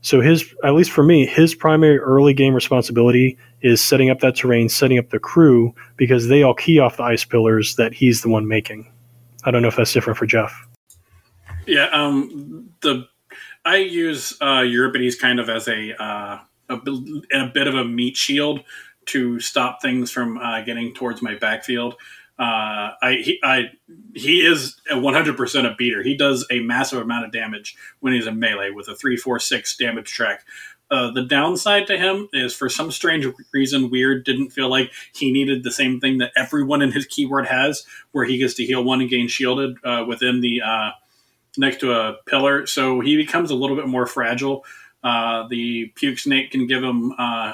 So his, at least for me, his primary early game responsibility is setting up that terrain, setting up the crew, because they all key off the ice pillars that he's the one making. I don't know if that's different for Jeff. Yeah, um, the I use uh, Euripides kind of as a, uh, a, a bit of a meat shield to stop things from uh, getting towards my backfield. Uh, I he I he is 100% a beater. He does a massive amount of damage when he's in melee with a three four six damage track. Uh, the downside to him is for some strange reason, Wyrd didn't feel like he needed the same thing that everyone in his keyword has, where he gets to heal one and gain shielded uh, within the uh, next to a pillar. So he becomes a little bit more fragile. Uh, the puke snake can give him uh,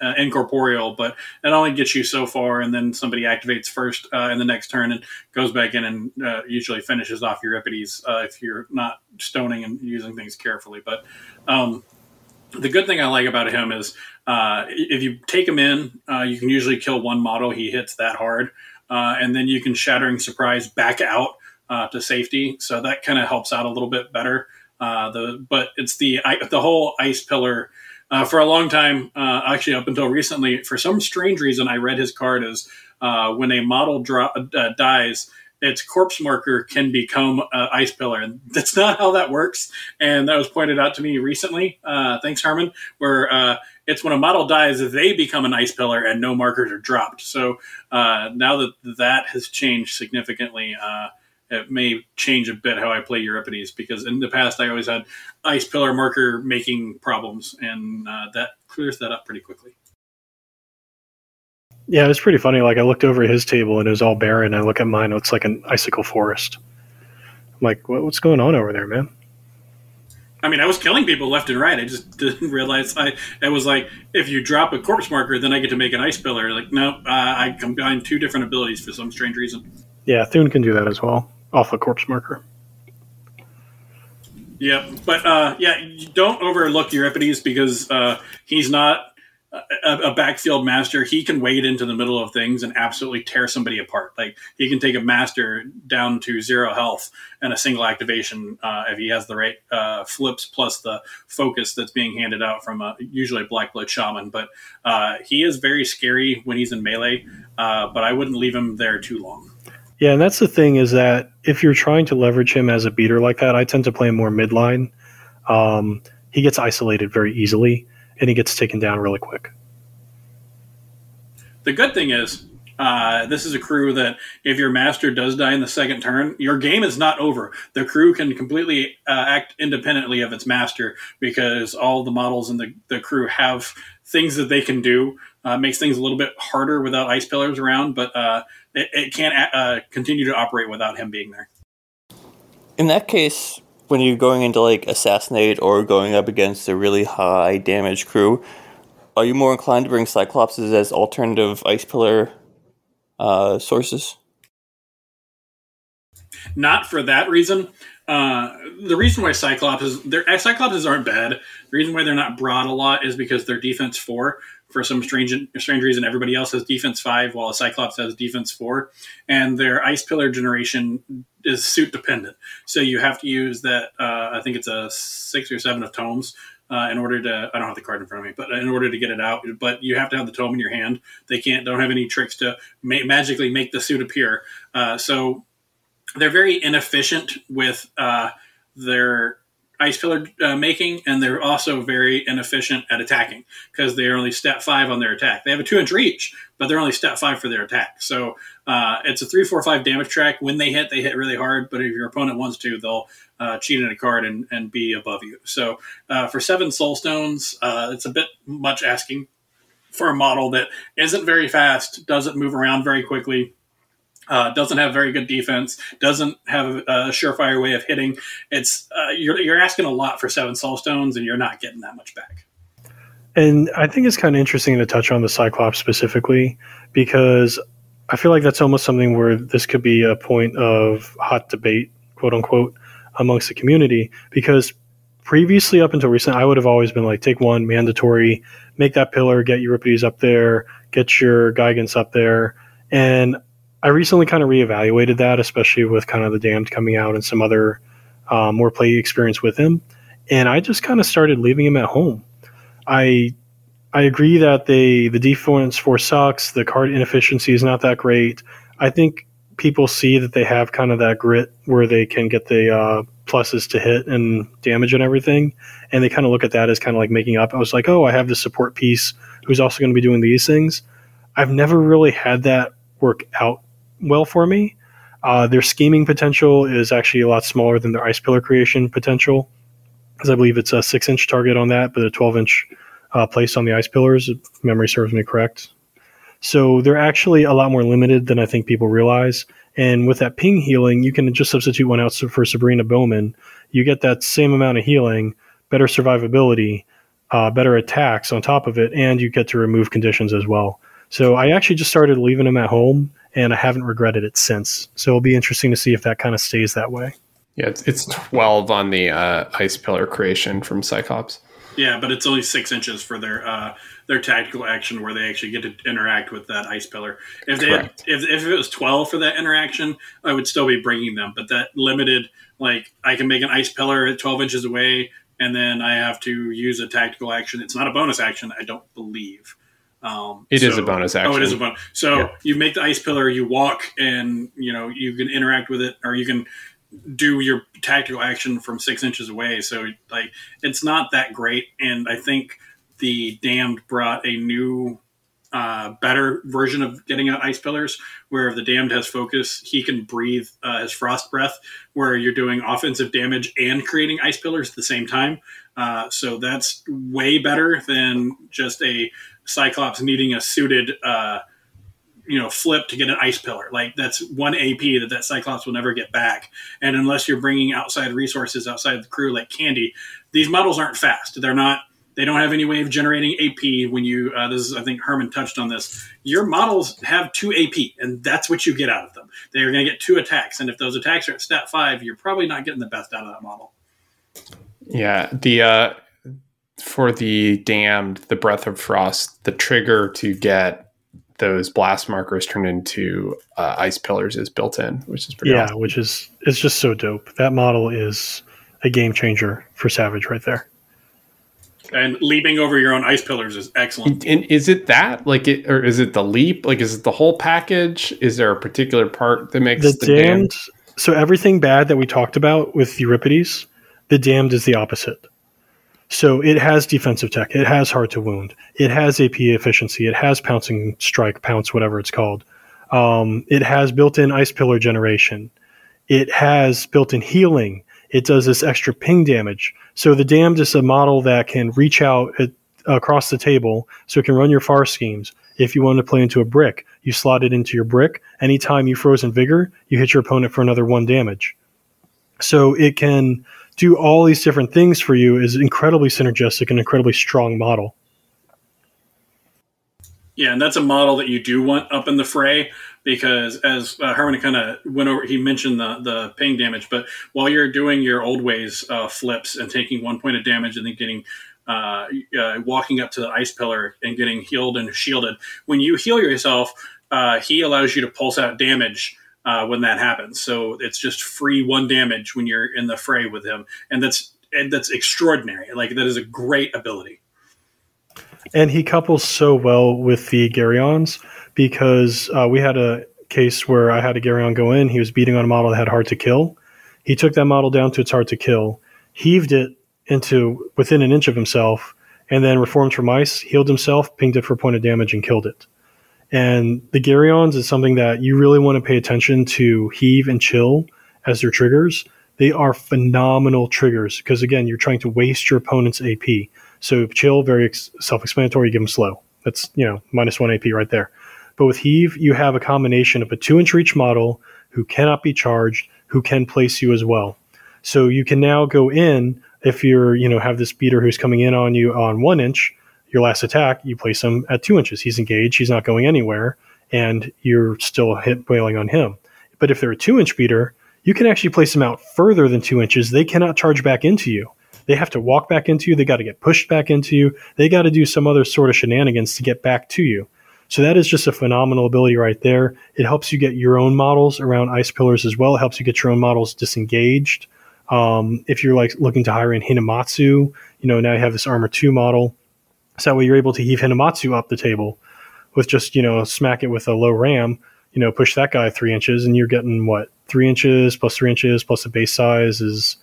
uh, incorporeal, but it only gets you so far, and then somebody activates first uh, in the next turn and goes back in and uh, usually finishes off Euripides uh, if you're not stoning and using things carefully. But um, the good thing I like about him is if you take him in, you can usually kill one model. He hits that hard, and then you can shattering surprise back out to safety. So that kind of helps out a little bit better. the but it's the the whole ice pillar uh, for a long time, uh, actually up until recently, for some strange reason, I read his card as uh, when a model dro- uh, dies, its corpse marker can become an ice pillar, and that's not how that works. And that was pointed out to me recently. Uh, thanks, Herman. Where uh, it's when a model dies, they become an ice pillar, and no markers are dropped. So now that that has changed significantly it may change a bit how I play Euripides because in the past I always had ice pillar marker making problems, and uh, that clears that up pretty quickly. Yeah, it's pretty funny. Like I looked over at his table and it was all barren. I look at mine; it's like an icicle forest. I'm like, what, what's going on over there, man? I mean, I was killing people left and right. I just (laughs) didn't realize I. It was like if you drop a corpse marker, then I get to make an ice pillar. Like, no, uh, I combine two different abilities for some strange reason. Yeah, Thune can do that as well off a corpse marker. Yeah, but uh, yeah, don't overlook Euripides because uh, he's not a, a, backfield master. He can wade into the middle of things and absolutely tear somebody apart. Like he can take a master down to zero health and a single activation uh, if he has the right uh, flips plus the focus that's being handed out from a, usually a black blood shaman. But uh, he is very scary when he's in melee. Uh, but I wouldn't leave him there too long. Yeah, and that's the thing is that if you're trying to leverage him as a beater like that, I tend to play him more midline. Um, he gets isolated very easily, and he gets taken down really quick. The good thing is, Uh, this is a crew that if your master does die in the second turn, your game is not over. The crew can completely uh, act independently of its master because all the models in the, the crew have things that they can do. Uh, makes things a little bit harder without ice pillars around, but uh, it, it can't uh, continue to operate without him being there. In that case, when you're going into like assassinate or going up against a really high damage crew, are you more inclined to bring Cyclopses as alternative ice pillar uh, sources? Not for that reason. Uh, the reason why Cyclopses, their Cyclopses aren't bad. The reason why they're not brought a lot is because they're defense four. For some strange strange reason, everybody else has defense five, while a Cyclops has defense four, and their ice pillar generation is suit dependent. So you have to use that. Uh, I think it's a six or seven of tomes uh, in order to. I don't have the card in front of me, but in order to get it out, but you have to have the tome in your hand. They can't. Don't have any tricks to ma- magically make the suit appear. Uh, so they're very inefficient with uh, their ice pillar uh, making, and they're also very inefficient at attacking because they're only step five on their attack. They have a two inch reach, but they're only step five for their attack. So uh, it's a three, four, five damage track. When they hit, they hit really hard, but if your opponent wants to, they'll uh, cheat in a card and, and be above you. So uh, for seven soul stones, uh, it's a bit much asking for a model that isn't very fast, doesn't move around very quickly uh, doesn't have very good defense. Doesn't have a, surefire way of hitting. It's uh, you're you're asking a lot for seven soul stones, and you're not getting that much back. And I think it's kind of interesting to touch on the Cyclops specifically because I feel like that's almost something where this could be a point of hot debate, quote unquote, amongst the community. Because previously, up until recent, I would have always been like, take one mandatory, make that pillar, get Euripides up there, get your Gigants up there, and I recently kind of reevaluated that, especially with kind of the Damned coming out and some other uh, more play experience with him, and I just kind of started leaving him at home. I I agree that they the defense for sucks. The card inefficiency is not that great. I think people see that they have kind of that grit where they can get the uh, pluses to hit and damage and everything, and they kind of look at that as kind of like making up. I was like, oh, I have this support piece who's also going to be doing these things. I've never really had that work out well for me. Uh, their scheming potential is actually a lot smaller than their ice pillar creation potential, because I believe it's a six inch target on that, but a 12 inch uh, place on the ice pillars, if memory serves me correct. So they're actually a lot more limited than I think people realize. And with that ping healing, you can just substitute one out for Sabrina Bowman. You get that same amount of healing, better survivability, uh, better attacks on top of it, and you get to remove conditions as well. So I actually just started leaving them at home and I haven't regretted it since. So it'll be interesting to see if that kind of stays that way. Yeah, it's, it's 12 on the uh, ice pillar creation from Cyclops. Yeah, but it's only six inches for their uh, their tactical action where they actually get to interact with that ice pillar. If they had, if, if it was twelve for that interaction, I would still be bringing them. But that limited, like I can make an ice pillar at twelve inches away, and then I have to use a tactical action. It's not a bonus action, I don't believe. Um, it so, is a bonus action. Oh, it is a bonus. So yeah. you make the ice pillar, you walk, and you know you can interact with it, or you can do your tactical action from six inches away. So like it's not that great, and I think the damned brought a new. Uh, better version of getting out ice pillars, where if the damned has focus, he can breathe uh, his frost breath, where you're doing offensive damage and creating ice pillars at the same time. Uh, so that's way better than just a Cyclops needing a suited, uh, you know, flip to get an ice pillar. Like that's one AP that that Cyclops will never get back. And unless you're bringing outside resources outside the crew, like Candy, these models aren't fast. They're not. They don't have any way of generating AP when you. Uh, this is, I think Herman touched on this. Your models have two AP, and that's what you get out of them. They are going to get two attacks, and if those attacks are at stat five, you're probably not getting the best out of that model. Yeah, the uh, for the damned, the breath of frost, the trigger to get those blast markers turned into uh, ice pillars is built in, which is pretty yeah, awesome. which is it's just so dope. That model is a game changer for Savage right there. And leaping over your own ice pillars is excellent. And is it that like it, or is it the leap? Like, is it the whole package? Is there a particular part that makes the, the damned, damned? So everything bad that we talked about with Euripides, the damned is the opposite. So it has defensive tech. It has hard to wound. It has AP efficiency. It has pouncing strike, pounce, whatever it's called. Um, it has built-in ice pillar generation. It has built-in healing. It does this extra ping damage. So the damned is a model that can reach out at, across the table, so it can run your far schemes. If you want to play into a brick, you slot it into your brick. Anytime you frozen vigor, you hit your opponent for another one damage. So it can do all these different things for you. is incredibly synergistic and incredibly strong model. Yeah, and that's a model that you do want up in the fray because, as uh, Herman kind of went over, he mentioned the the ping damage. But while you're doing your old ways uh, flips and taking one point of damage and then getting uh, uh, walking up to the ice pillar and getting healed and shielded, when you heal yourself, uh, he allows you to pulse out damage uh, when that happens. So it's just free one damage when you're in the fray with him, and that's and that's extraordinary. Like that is a great ability and he couples so well with the Geryon because uh, we had a case where I had a Geryon go in. He was beating on a model that had hard to kill. He took that model down to its hard to kill, heaved it into within an inch of himself, and then reformed from ice, healed himself, pinged it for a point of damage, and killed it. And the Geryons is something that you really want to pay attention to heave and chill as your triggers. They are phenomenal triggers because, again, you're trying to waste your opponent's AP. So chill, very self-explanatory. You give them slow. That's you know minus one AP right there. But with heave, you have a combination of a two-inch reach model who cannot be charged, who can place you as well. So you can now go in if you're you know have this beater who's coming in on you on one inch. Your last attack, you place him at two inches. He's engaged. He's not going anywhere, and you're still hit wailing on him. But if they're a two-inch beater, you can actually place them out further than two inches. They cannot charge back into you. They have to walk back into you. They got to get pushed back into you. They got to do some other sort of shenanigans to get back to you. So that is just a phenomenal ability right there. It helps you get your own models around ice pillars as well. It helps you get your own models disengaged. Um, if you're like looking to hire in Hinamatsu, you know, now you have this armor two model. So that way you're able to heave Hinamatsu up the table with just, you know, smack it with a low ram, you know, push that guy three inches and you're getting what, three inches plus three inches plus the base size is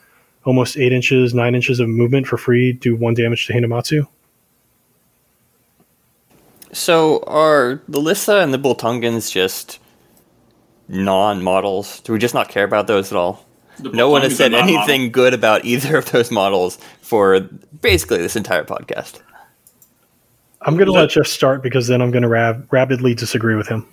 almost eight inches, nine inches of movement for free, do one damage to Hinamatsu. So are the Lissa and the Bultungins just non-models? Do we just not care about those at all? No one has said anything model. good about either of those models for basically this entire podcast. I'm going to let Jeff start because then I'm going to rab- rapidly disagree with him.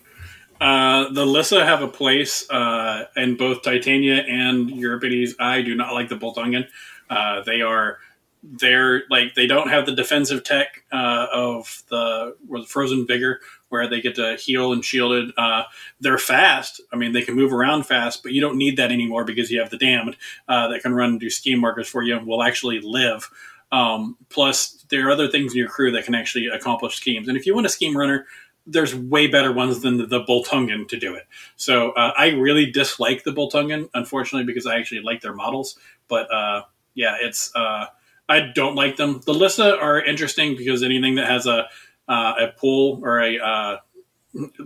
Uh, the Lissa have a place uh, in both Titania and Euripides. I do not like the Bultungin. Uh, they are they're like they don't have the defensive tech uh, of the Frozen Vigor, where they get to heal and shielded. Uh, they're fast. I mean, they can move around fast, but you don't need that anymore because you have the damned uh, that can run and do scheme markers for you and will actually live. Um, plus, there are other things in your crew that can actually accomplish schemes. And if you want a scheme runner, there's way better ones than the, the Bultungin to do it. So uh, I really dislike the Bultungin, unfortunately, because I actually like their models. But uh, yeah, it's uh, I don't like them. The Lissa are interesting because anything that has a uh, a pull or a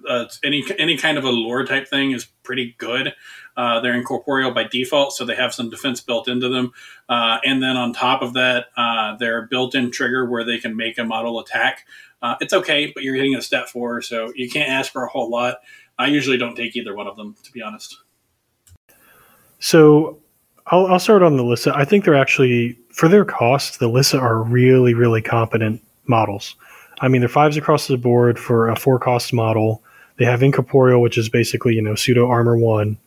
uh, any any kind of a lore type thing is pretty good. Uh, they're incorporeal by default, so they have some defense built into them. Uh, and then on top of that, uh, their built-in trigger where they can make a model attack uh, it's okay, but you're hitting a step four, so you can't ask for a whole lot. I usually don't take either one of them, to be honest. So I'll, I'll start on the Lissa. I think they're actually, for their cost, the Lissa are really, really competent models. I mean, they're fives across the board for a four cost model. They have incorporeal, which is basically, you know, pseudo armor one.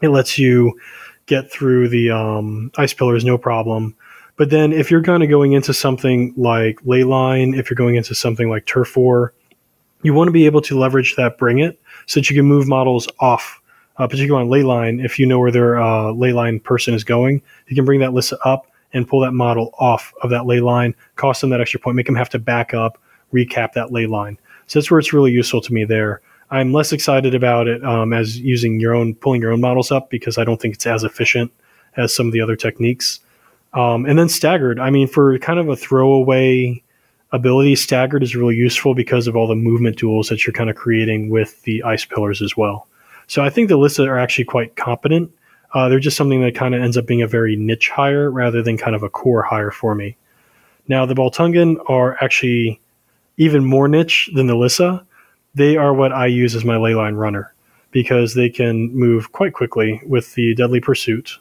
It lets you get through the um, ice pillars no problem. But then if you're kind of going into something like Leyline, if you're going into something like Turf War, you want to be able to leverage that bring it so that you can move models off, uh, particularly on Leyline. If you know where their uh, Leyline person is going, you can bring that list up and pull that model off of that ley line, cost them that extra point, make them have to back up, recap that ley line. So that's where it's really useful to me there. I'm less excited about it um, as using your own, pulling your own models up because I don't think it's as efficient as some of the other techniques. Um, and then staggered. I mean, for kind of a throwaway ability, staggered is really useful because of all the movement tools that you're kind of creating with the ice pillars as well. So I think the Lissa are actually quite competent. Uh, they're just something that kind of ends up being a very niche hire rather than kind of a core hire for me. Now, the Bultungin are actually even more niche than the Lissa. they are what I use as my leyline runner because they can move quite quickly with the Deadly Pursuit.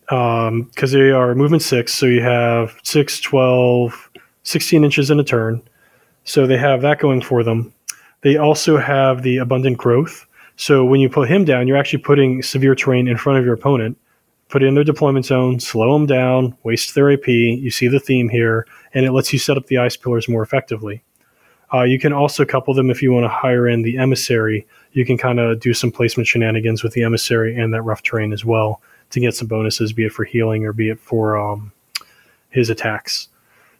Because um, they are movement six, so you have 6, 12, 16 inches in a turn. So they have that going for them. They also have the Abundant Growth. So when you put him down, you're actually putting severe terrain in front of your opponent. Put in their deployment zone, slow them down, waste their AP. You see the theme here, and it lets you set up the ice pillars more effectively. Uh, you can also couple them if you want to hire in the emissary. You can kind of do some placement shenanigans with the emissary and that rough terrain as well to get some bonuses, be it for healing or be it for um, his attacks.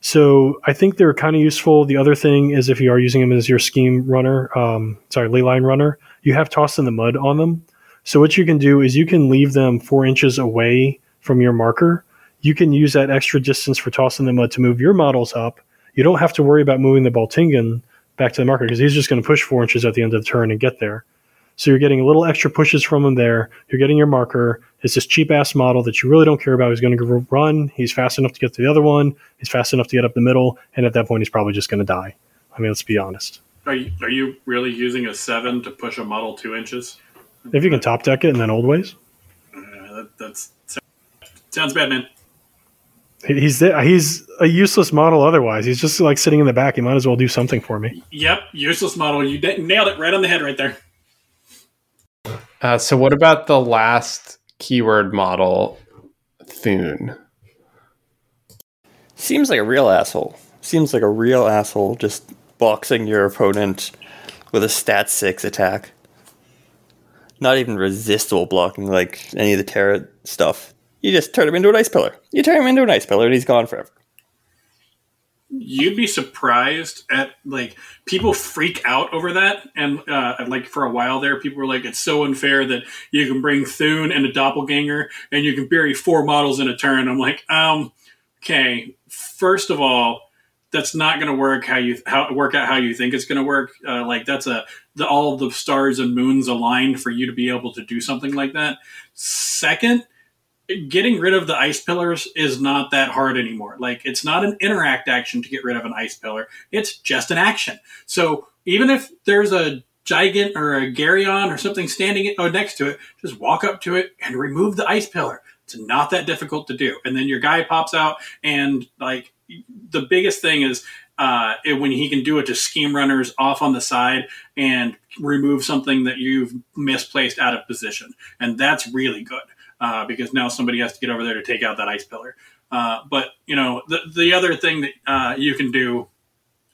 So I think they're kind of useful. The other thing is if you are using them as your scheme runner, um, sorry, leyline runner, you have tossed in the mud on them. So what you can do is you can leave them four inches away from your marker. You can use that extra distance for tossing the mud to move your models up you don't have to worry about moving the Bultungin back to the marker because he's just going to push four inches at the end of the turn and get there. So you're getting a little extra pushes from him there. You're getting your marker. It's this cheap ass model that you really don't care about. He's going to run. He's fast enough to get to the other one. He's fast enough to get up the middle. And at that point, he's probably just going to die. I mean, let's be honest. Are you, are you really using a seven to push a model two inches? If you can top deck it and then old ways. Uh, that that's, sounds bad, man. He's he's a useless model otherwise. He's just like sitting in the back. He might as well do something for me. Yep, useless model. You nailed it right on the head right there. Uh, so, what about the last keyword model, Thune? Seems like a real asshole. Seems like a real asshole just boxing your opponent with a stat six attack. Not even resistible blocking like any of the Terra stuff. You just turn him into an ice pillar. You turn him into an ice pillar, and he's gone forever. You'd be surprised at like people freak out over that, and uh, like for a while there, people were like, "It's so unfair that you can bring Thune and a doppelganger, and you can bury four models in a turn." I'm like, um, okay. First of all, that's not going to work how you how work out how you think it's going to work. Uh, like that's a the, all the stars and moons aligned for you to be able to do something like that. Second, getting rid of the ice pillars is not that hard anymore. Like it's not an interact action to get rid of an ice pillar. It's just an action. So even if there's a gigant or a Geryon or something standing oh, next to it, just walk up to it and remove the ice pillar. It's not that difficult to do. And then your guy pops out and like the biggest thing is uh, when he can do it to scheme runners off on the side and remove something that you've misplaced out of position. And that's really good uh, because now somebody has to get over there to take out that ice pillar. Uh, but you know, the the other thing that uh, you can do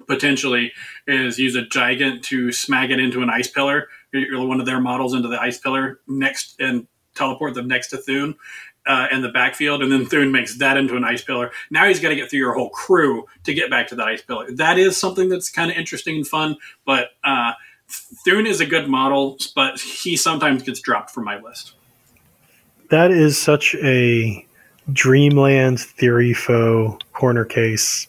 potentially is use a gigant to smack it into an ice pillar, one of their models into the ice pillar next, and teleport them next to Thune. Uh, in the backfield, and then Thune makes that into an ice pillar. Now he's got to get through your whole crew to get back to that ice pillar. That is something that's kind of interesting and fun, but uh, Thune is a good model, but he sometimes gets dropped from my list that is such a dreamland theory foe corner case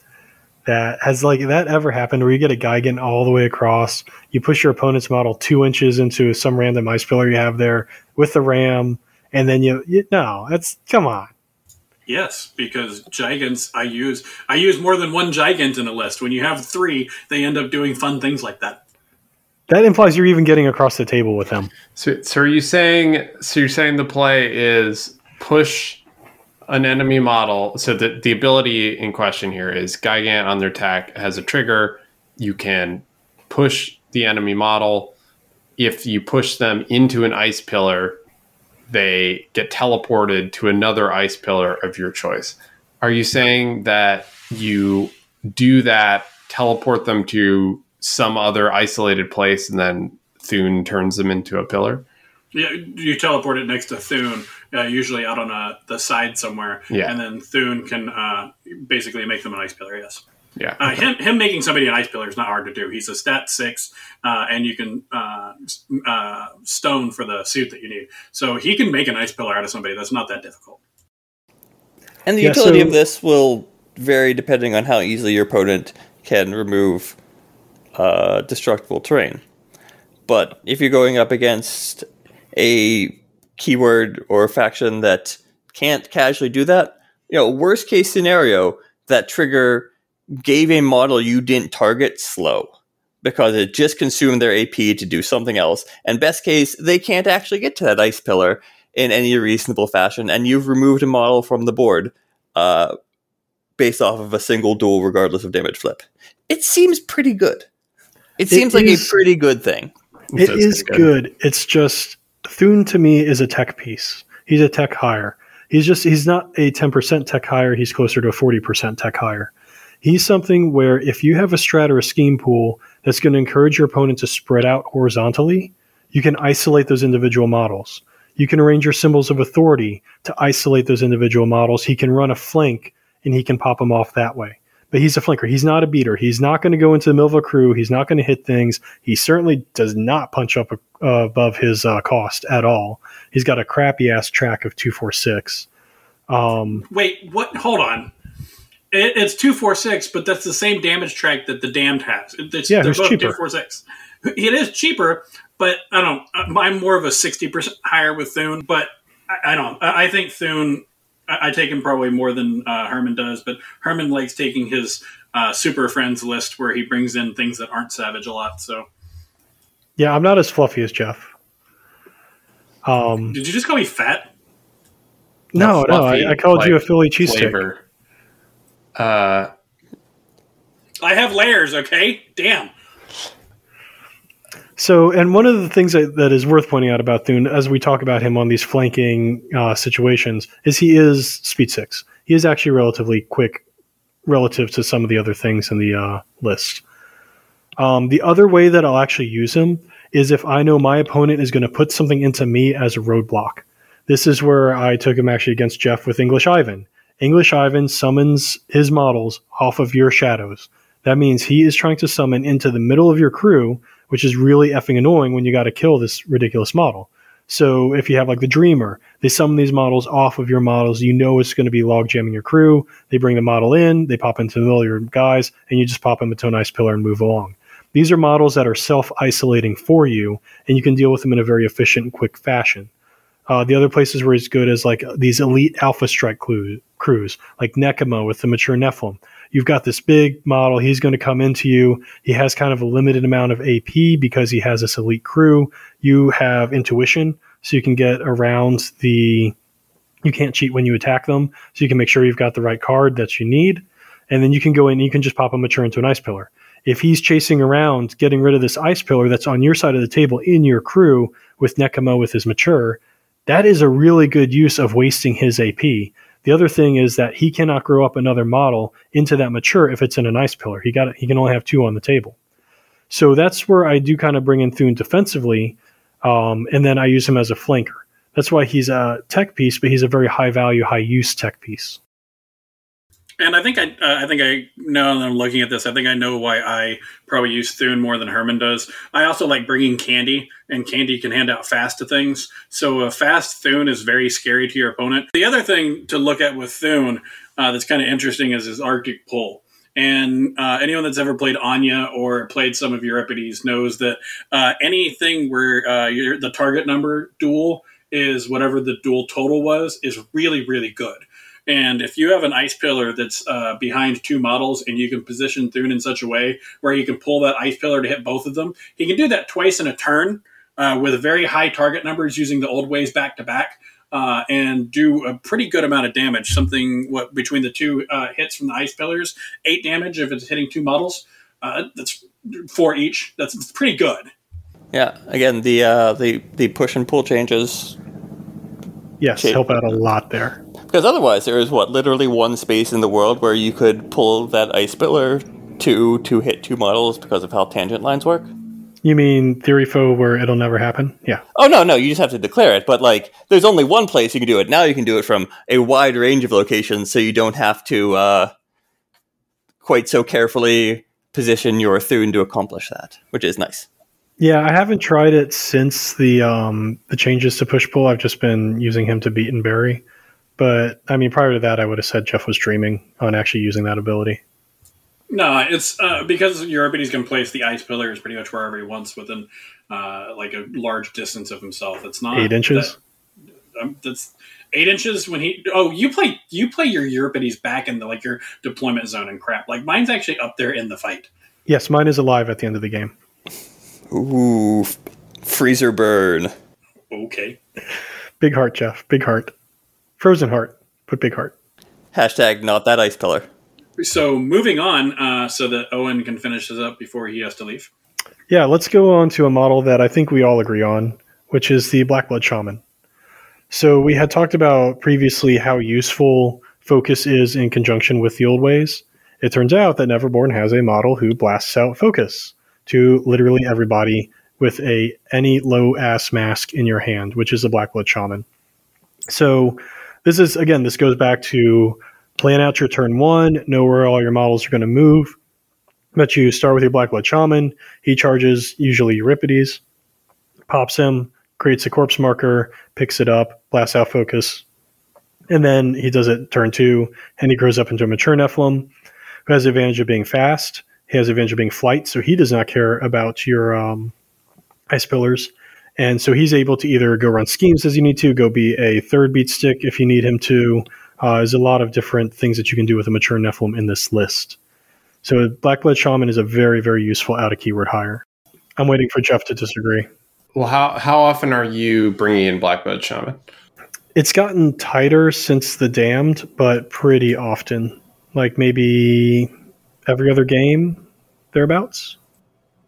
that has like that ever happened where you get a guy getting all the way across you push your opponent's model two inches into some random ice pillar you have there with the ram and then you, you no that's come on yes because gigants i use i use more than one gigant in a list when you have three they end up doing fun things like that that implies you're even getting across the table with them. So, so are you saying? So you're saying the play is push an enemy model. So the the ability in question here is Gigant on their attack has a trigger. You can push the enemy model. If you push them into an ice pillar, they get teleported to another ice pillar of your choice. Are you saying that you do that, teleport them to some other isolated place, and then Thune turns them into a pillar. Yeah, you teleport it next to Thune, uh, usually out on a, the side somewhere. Yeah. And then Thune can uh, basically make them an ice pillar, yes. Yeah. Uh, him, him making somebody an ice pillar is not hard to do. He's a stat six, uh, and you can uh, uh, stone for the suit that you need. So he can make an ice pillar out of somebody. That's not that difficult. And the yeah, utility so... of this will vary depending on how easily your opponent can remove uh, destructible terrain. But if you're going up against a keyword or a faction that can't casually do that, you know, worst case scenario, that trigger gave a model you didn't target slow. because it just consumed their AP to do something else. And best case, they can't actually get to that ice pillar in any reasonable fashion, and you've removed a model from the board uh, based off of a single duel, regardless of damage flip. It seems pretty good. It, It seems like a pretty good thing. It That's is good. good. It's just Thune to me is a tech piece. He's a tech hire. He's just he's not a ten percent tech hire. He's closer to a forty percent tech hire. He's something where if you have a strat or a scheme pool that's going to encourage your opponent to spread out horizontally, you can isolate those individual models. You can arrange your symbols of authority to isolate those individual models. He can run a flank and he can pop them off that way. But he's a flanker. He's not a beater. He's not going to go into the middle of a crew. He's not going to hit things. He certainly does not punch up uh, above his uh, cost at all. He's got a crappy ass track of 246. Um, Wait, what? Hold on. It, it's two four six, but that's the same damage track that the damned has. It's, Yeah, they're who's both cheaper? two four six. It is cheaper, but I don't. I'm more of a sixty percent higher with Thune, but I, I don't. I I think Thune. I, I take him probably more than uh, Herman does, but Herman likes taking his uh, super friends list where he brings in things that aren't savage a lot. So, yeah, I'm not as fluffy as Jeff. Um, did you just call me fat? no, no, fluffy, I, I called you a Philly cheesesteak. Uh, I have layers. Okay, damn. So, and one of the things that, that is worth pointing out about Thune, as we talk about him on these flanking uh, situations, is he is speed six. He is actually relatively quick relative to some of the other things in the uh, list. Um, the other way that I'll actually use him is if I know my opponent is going to put something into me as a roadblock. This is where I took him actually against Jeff with English Ivan. English Ivan summons his models off of your shadows. That means he is trying to summon into the middle of your crew, which is really effing annoying when you got to kill this ridiculous model. So if you have like the Dreamer, they summon these models off of your models. You know it's going to be log jamming your crew. They bring the model in, they pop into the middle of your guys, and you just pop them into a nice pillar and move along. These are models that are self isolating for you, and you can deal with them in a very efficient quick fashion. Uh, the other places where he's good is like these elite alpha strike crews, like Nekima with the mature Nephilim. You've got this big model. He's going to come into you. He has kind of a limited amount of AP because he has this elite crew. You have intuition, so you can get around the. You can't cheat when you attack them, so you can make sure you've got the right card that you need, and then you can go in. You can just pop a mature into an ice pillar. If he's chasing around, getting rid of this ice pillar that's on your side of the table in your crew with Nekima with his mature, that is a really good use of wasting his AP. The other thing is that he cannot grow up another model into that mature if it's in an ice pillar. He got he can only have two on the table. So that's where I do kind of bring in Thune defensively, um, and then I use him as a flanker. That's why he's a tech piece, but he's a very high value, high use tech piece. And I think I, uh, I think I now that I'm looking at this, I think I know why I probably use Thune more than Herman does. I also like bringing Candy, and Candy can hand out fast to things. So a fast Thune is very scary to your opponent. The other thing to look at with Thune uh, that's kind of interesting is his Arctic pull. And uh, anyone that's ever played Anya or played some of Euripides knows that uh, anything where uh, the target number duel is whatever the duel total was is really, really good. And if you have an ice pillar that's uh, behind two models and you can position Thune in such a way where you can pull that ice pillar to hit both of them, he can do that twice in a turn uh, with very high target numbers using the old ways back to back. Uh, and do a pretty good amount of damage. Something what between the two uh, hits from the ice pillars, eight damage if it's hitting two models. Uh, that's four each. That's, that's pretty good. Yeah. Again, the uh, the the push and pull changes Yes, Okay. help out a lot there. Because otherwise there is what literally one space in the world where you could pull that ice pillar to to hit two models because of how tangent lines work. You mean theory foe where it'll never happen? Yeah. Oh no, no, you just have to declare it. But like, there's only one place you can do it. Now you can do it from a wide range of locations, so you don't have to uh, quite so carefully position your Thune to accomplish that, which is nice. Yeah, I haven't tried it since the um, the changes to push pull. I've just been using him to beat and bury. But I mean, prior to that, I would have said Jeff was dreaming on actually using that ability. No, it's uh, because Euripides can place the ice pillars pretty much wherever he wants within uh, like a large distance of himself. It's not Eight inches. that- um, that's eight inches when he. Oh, you play you play your Euripides back in the like your deployment zone and crap. Like mine's actually up there in the fight. Yes, mine is alive at the end of the game. Ooh, f- freezer burn. Okay. Big heart, Jeff. Big heart. Frozen heart. Put big heart. Hashtag not that ice pillar. So moving on, uh, so that Owen can finish this up before he has to leave. Yeah, let's go on to a model that I think we all agree on, which is the Blackblood Shaman. So we had talked about previously how useful focus is in conjunction with the old ways. It turns out that Neverborn has a model who blasts out focus to literally everybody with a any low ass mask in your hand, which is a Blackblood Shaman. So this is again, this goes back to plan out your turn one, know where all your models are going to move. But you start with your Blackblood Shaman. He charges usually Euripides, pops him, creates a corpse marker, picks it up, blasts out focus, and then he does it turn two, and he grows up into a mature Nephilim who has the advantage of being fast. He has the advantage of being flight, so he does not care about your um, ice pillars. And so he's able to either go run schemes as you need to, go be a third beat stick if you need him to. Uh, there's a lot of different things that you can do with a mature Nephilim in this list. So Blackblood Shaman is a very, very useful out of keyword hire. I'm waiting for Jeff to disagree. Well, how how often are you bringing in Blackblood Shaman? It's gotten tighter since the Damned, but pretty often. Like maybe every other game, thereabouts.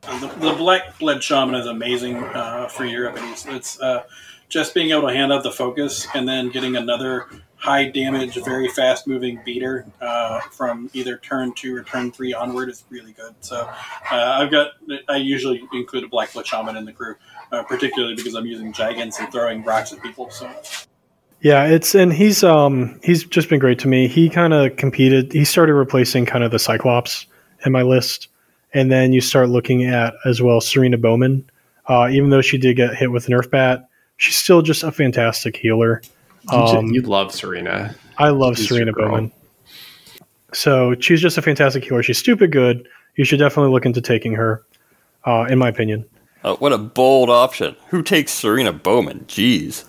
The, the Black Blood Shaman is amazing uh, for Euripides. It's uh, just being able to hand out the focus and then getting another high damage, very fast moving beater uh, from either turn two or turn three onward is really good. So uh, I've got, I usually include a Black Blood Shaman in the crew, uh, particularly because I'm using Gigants and throwing rocks at people. So Yeah, it's and he's um he's just been great to me. He kind of competed. He started replacing kind of the Cyclops in my list, and then you start looking at as well Serena Bowman. Uh, even though she did get hit with a Nerf bat, she's still just a fantastic healer. Um, you love Serena. I love She's Serena. Bowman. So she's just a fantastic healer. She's stupid good. You should definitely look into taking her, uh, in my opinion. Oh, what a bold option. Who takes Serena Bowman? Jeez.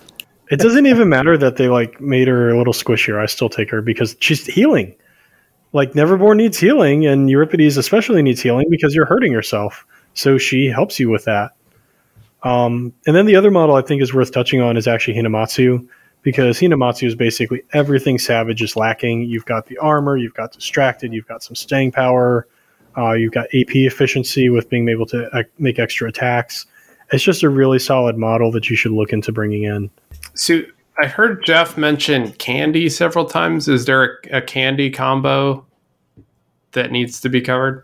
It doesn't even matter that they like made her a little squishier. I still take her because she's healing. Like Neverborn needs healing, and Euripides especially needs healing because you're hurting yourself. So she helps you with that. Um, and then the other model I think is worth touching on is actually Hinamatsu because Hinamatsu is basically everything Savage is lacking. You've got the armor, you've got distracted, you've got some staying power, uh, you've got AP efficiency with being able to uh, make extra attacks. It's just a really solid model that you should look into bringing in. So I heard Jeff mention candy several times. Is there a, a candy combo that needs to be covered?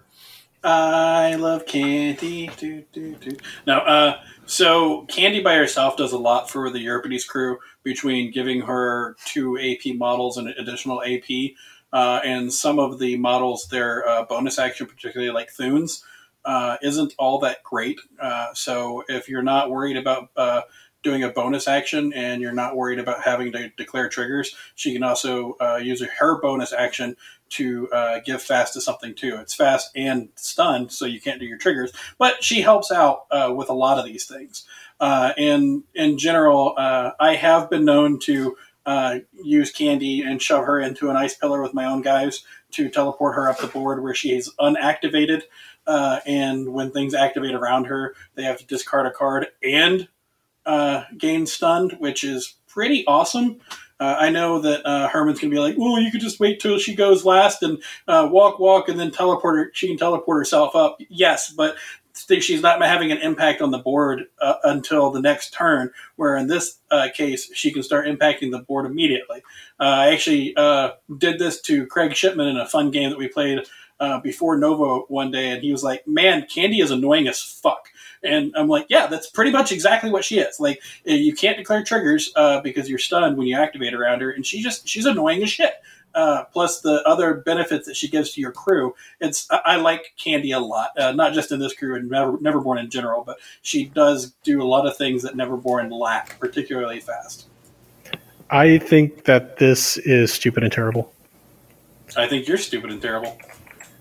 I love candy. Do, do, do. No, uh, so Candy by herself does a lot for the Euripides crew between giving her two AP models and additional AP, uh, and some of the models, their uh, bonus action, particularly like Thunes, uh, isn't all that great. Uh, so if you're not worried about uh, doing a bonus action and you're not worried about having to declare triggers, she can also uh, use her bonus action to uh, give fast to something too. It's fast and stunned, so you can't do your triggers, but she helps out uh, with a lot of these things. Uh, and in general, uh, I have been known to uh, use Candy and shove her into an ice pillar with my own guys to teleport her up the board where she is unactivated. And when things activate around her, they have to discard a card and uh, gain stunned, which is pretty awesome. Uh, I know that uh, Herman's gonna be like, "Well, you could just wait till she goes last and uh, walk, walk, and then teleport her. She can teleport herself up." Yes, but she's not having an impact on the board uh, until the next turn. Where in this uh, case, she can start impacting the board immediately. Uh, I actually uh, did this to Craig Shipman in a fun game that we played uh, before Nova one day, and he was like, "Man, Candy is annoying as fuck." And I'm like, yeah, that's pretty much exactly what she is. Like, eh, you can't declare triggers uh, because you're stunned when you activate around her, and she just she's annoying as shit. Uh, plus the other benefits that she gives to your crew. It's I, I like Candy a lot, uh, not just in this crew and Never, Neverborn in general, but she does do a lot of things that Neverborn lack, particularly fast. I think that this is stupid and terrible. I think you're stupid and terrible.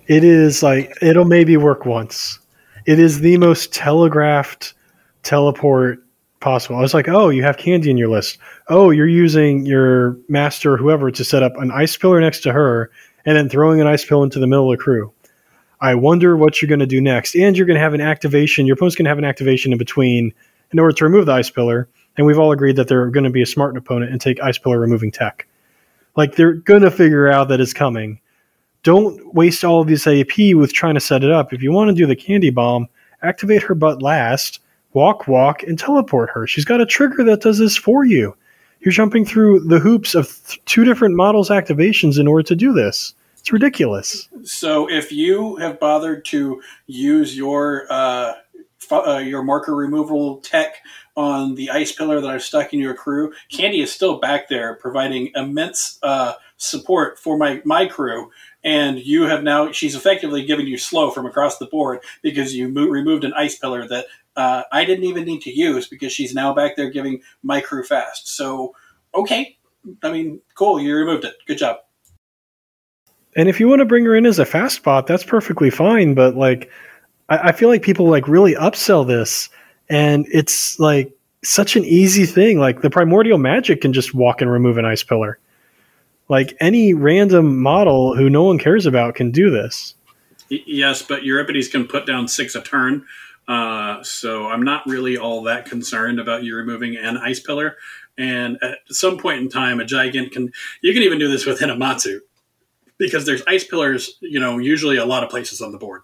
It is like it'll maybe work once. It is the most telegraphed teleport possible. I was like, oh, you have candy in your list. Oh, you're using your master or whoever to set up an ice pillar next to her and then throwing an ice pill into the middle of the crew. I wonder what you're going to do next. And you're going to have an activation. Your opponent's going to have an activation in between in order to remove the ice pillar. And we've all agreed that they're going to be a smart opponent and take ice pillar removing tech. Like they're going to figure out that it's coming. Don't waste all of this AP with trying to set it up. If you want to do the candy bomb, activate her butt last, walk, walk, and teleport her. She's got a trigger that does this for you. You're jumping through the hoops of th- two different models' activations in order to do this. It's ridiculous. So if you have bothered to use your uh, uh, your marker removal tech on the ice pillar that I've stuck in your crew, Candy is still back there providing immense uh, support for my my crew. And you have now she's effectively giving you slow from across the board because you mo- removed an ice pillar that uh, I didn't even need to use because she's now back there giving my crew fast. So okay, I mean, cool, you removed it. Good job. And if you want to bring her in as a fast bot, that's perfectly fine. But like, I, I feel like people like really upsell this, and it's like such an easy thing. Like the primordial magic can just walk and remove an ice pillar. Like any random model who no one cares about can do this. Yes, but Euripides can put down six a turn. Uh, so I'm not really all that concerned about you removing an ice pillar. And at some point in time, a gigant can. You can even do this with Hinamatsu because there's ice pillars. You know, usually a lot of places on the board.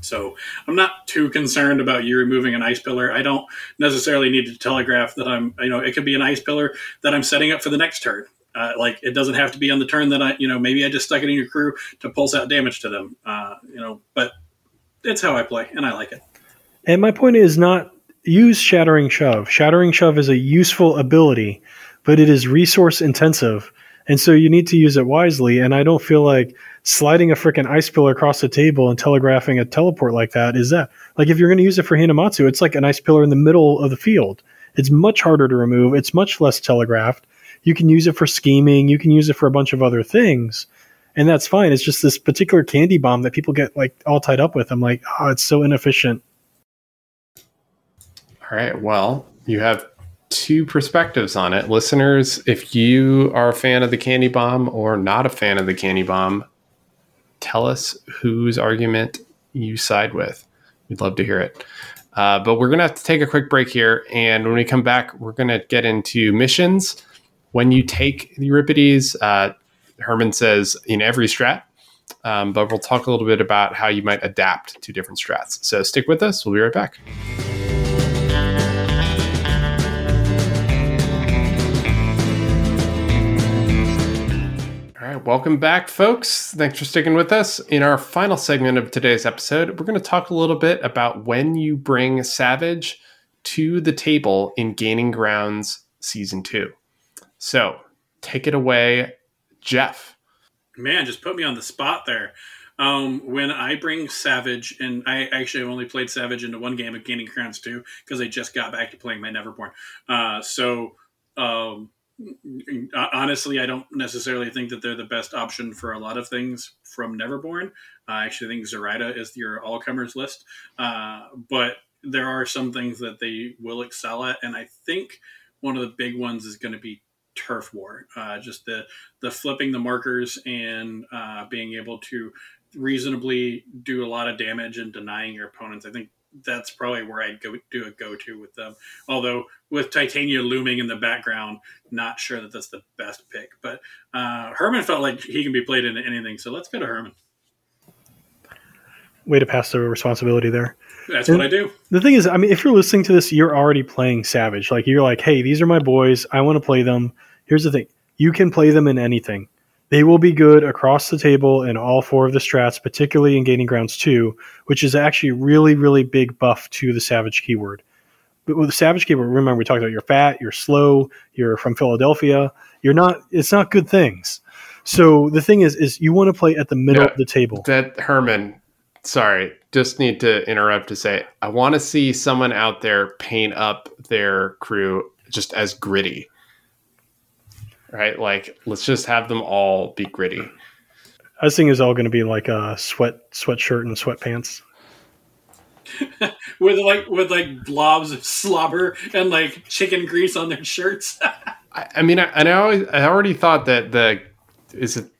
So I'm not too concerned about you removing an ice pillar. I don't necessarily need to telegraph that I'm. You know, it could be an ice pillar that I'm setting up for the next turn. Uh, like it doesn't have to be on the turn that I, you know, maybe I just stuck it in your crew to pulse out damage to them. Uh, you know, but it's how I play, and I like it. And my point is not use Shattering Shove. Shattering Shove is a useful ability, but it is resource intensive. And so you need to use it wisely. And I don't feel like sliding a freaking ice pillar across the table and telegraphing a teleport like that is that. Like if you're going to use it for Hinamatsu, it's like an ice pillar in the middle of the field. It's much harder to remove. It's much less telegraphed. You can use it for scheming. You can use it for a bunch of other things. And that's fine. It's just this particular candy bomb that people get like all tied up with. I'm like, oh, it's so inefficient. All right. Well, you have two perspectives on it. Listeners, if you are a fan of the candy bomb or not a fan of the candy bomb, tell us whose argument you side with. We'd love to hear it. Uh, but we're going to have to take a quick break here. And when we come back, we're going to get into missions. When you take Euripides, uh, Herman says in every strat, um, but we'll talk a little bit about how you might adapt to different strats. So stick with us. We'll be right back. All right, welcome back, folks. Thanks for sticking with us. In our final segment of today's episode, we're going to talk a little bit about when you bring Savage to the table in Gaining Grounds Season 2. So, take it away, Jeff. Man, just put me on the spot there. Um, when I bring Savage, and I actually have only played Savage into one game of Gaining Grounds too, because I just got back to playing my Neverborn. Uh, so, um, honestly, I don't necessarily think that they're the best option for a lot of things from Neverborn. I actually think Zoraida is your all comers list, uh, but there are some things that they will excel at, and I think one of the big ones is going to be turf war. Uh, just the the flipping the markers and uh, being able to reasonably do a lot of damage and denying your opponents. I think that's probably where I'd go do a go to with them. Although with Titania looming in the background, not sure that that's the best pick. But uh, Herman felt like he can be played into anything, so let's go to Herman. Way to pass the responsibility there. That's what I do. The thing is, I mean, if you're listening to this, you're already playing Savage. Like you're like, hey, these are my boys. I want to play them. Here's the thing: you can play them in anything. They will be good across the table in all four of the strats, particularly in Gaining Grounds 2, which is actually really, really big buff to the Savage keyword. But with the Savage keyword, remember we talked about you're fat, you're slow, you're from Philadelphia. You're not. It's not good things. So the thing is, is you want to play at the middle Yeah. of the table. That Herman, sorry, just need to interrupt to say I want to see someone out there paint up their crew just as gritty. Right? Like let's just have them all be gritty. I was thinking it's all going to be like a sweat sweatshirt and sweatpants. (laughs) With like with like blobs of slobber and like chicken grease on their shirts. (laughs) I, I mean, I, and I always, I already thought that the is it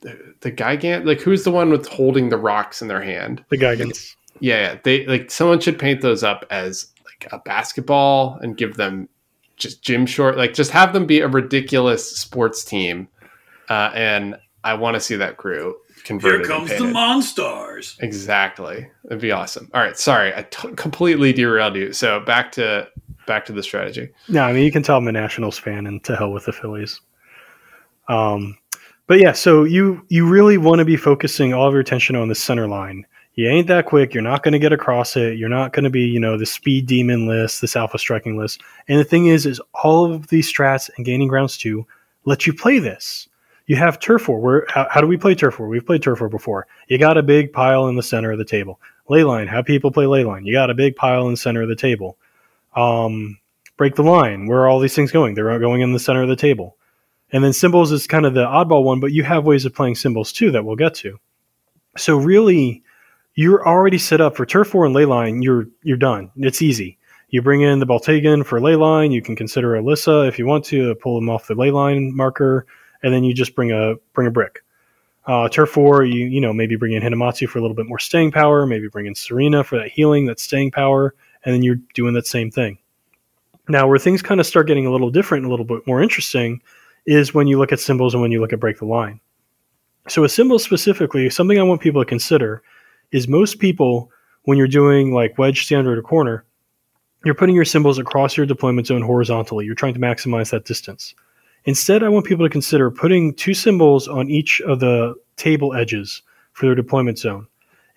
the Gigant? Like who's the one with holding the rocks in their hand? The Gigants. Yeah, yeah. They like someone should paint those up as like a basketball and give them just gym short. Like just have them be a ridiculous sports team. Uh, and I want to see that crew converted. Here comes the painted. Monstars. Exactly. It'd be awesome. All right. Sorry, I t- completely derailed you. So back to back to the strategy. No, I mean you can tell I'm a Nationals fan, and to hell with the Phillies. Um, but yeah, so you you really want to be focusing all of your attention on the center line. You ain't that quick. You're not going to get across it. You're not going to be, you know, the speed demon list, this alpha striking list. And the thing is, is all of these strats and gaining grounds too let you play this. You have turf war. Where how, how do we play turf war? We've played turf war before. You got a big pile in the center of the table. Ley line. How people play ley line? You got a big pile in the center of the table. Um, break the line. Where are all these things going? They're going in the center of the table. And then symbols is kind of the oddball one, but you have ways of playing symbols too that we'll get to. So really, you're already set up for turf war and ley line. You're you're done. It's easy. You bring in the Bultungin for ley line. You can consider Alyssa if you want to pull them off the ley line marker, and then you just bring a bring a brick. Uh, turf war, you you know maybe bring in Hinamatsu for a little bit more staying power. Maybe bring in Serena for that healing, that staying power, and then you're doing that same thing. Now, where things kind of start getting a little different, a little bit more interesting, is when you look at symbols and when you look at break the line. So, a symbol specifically, something I want people to consider is most people, when you're doing like wedge, standard, or corner, you're putting your symbols across your deployment zone horizontally. You're trying to maximize that distance. Instead, I want people to consider putting two symbols on each of the table edges for their deployment zone.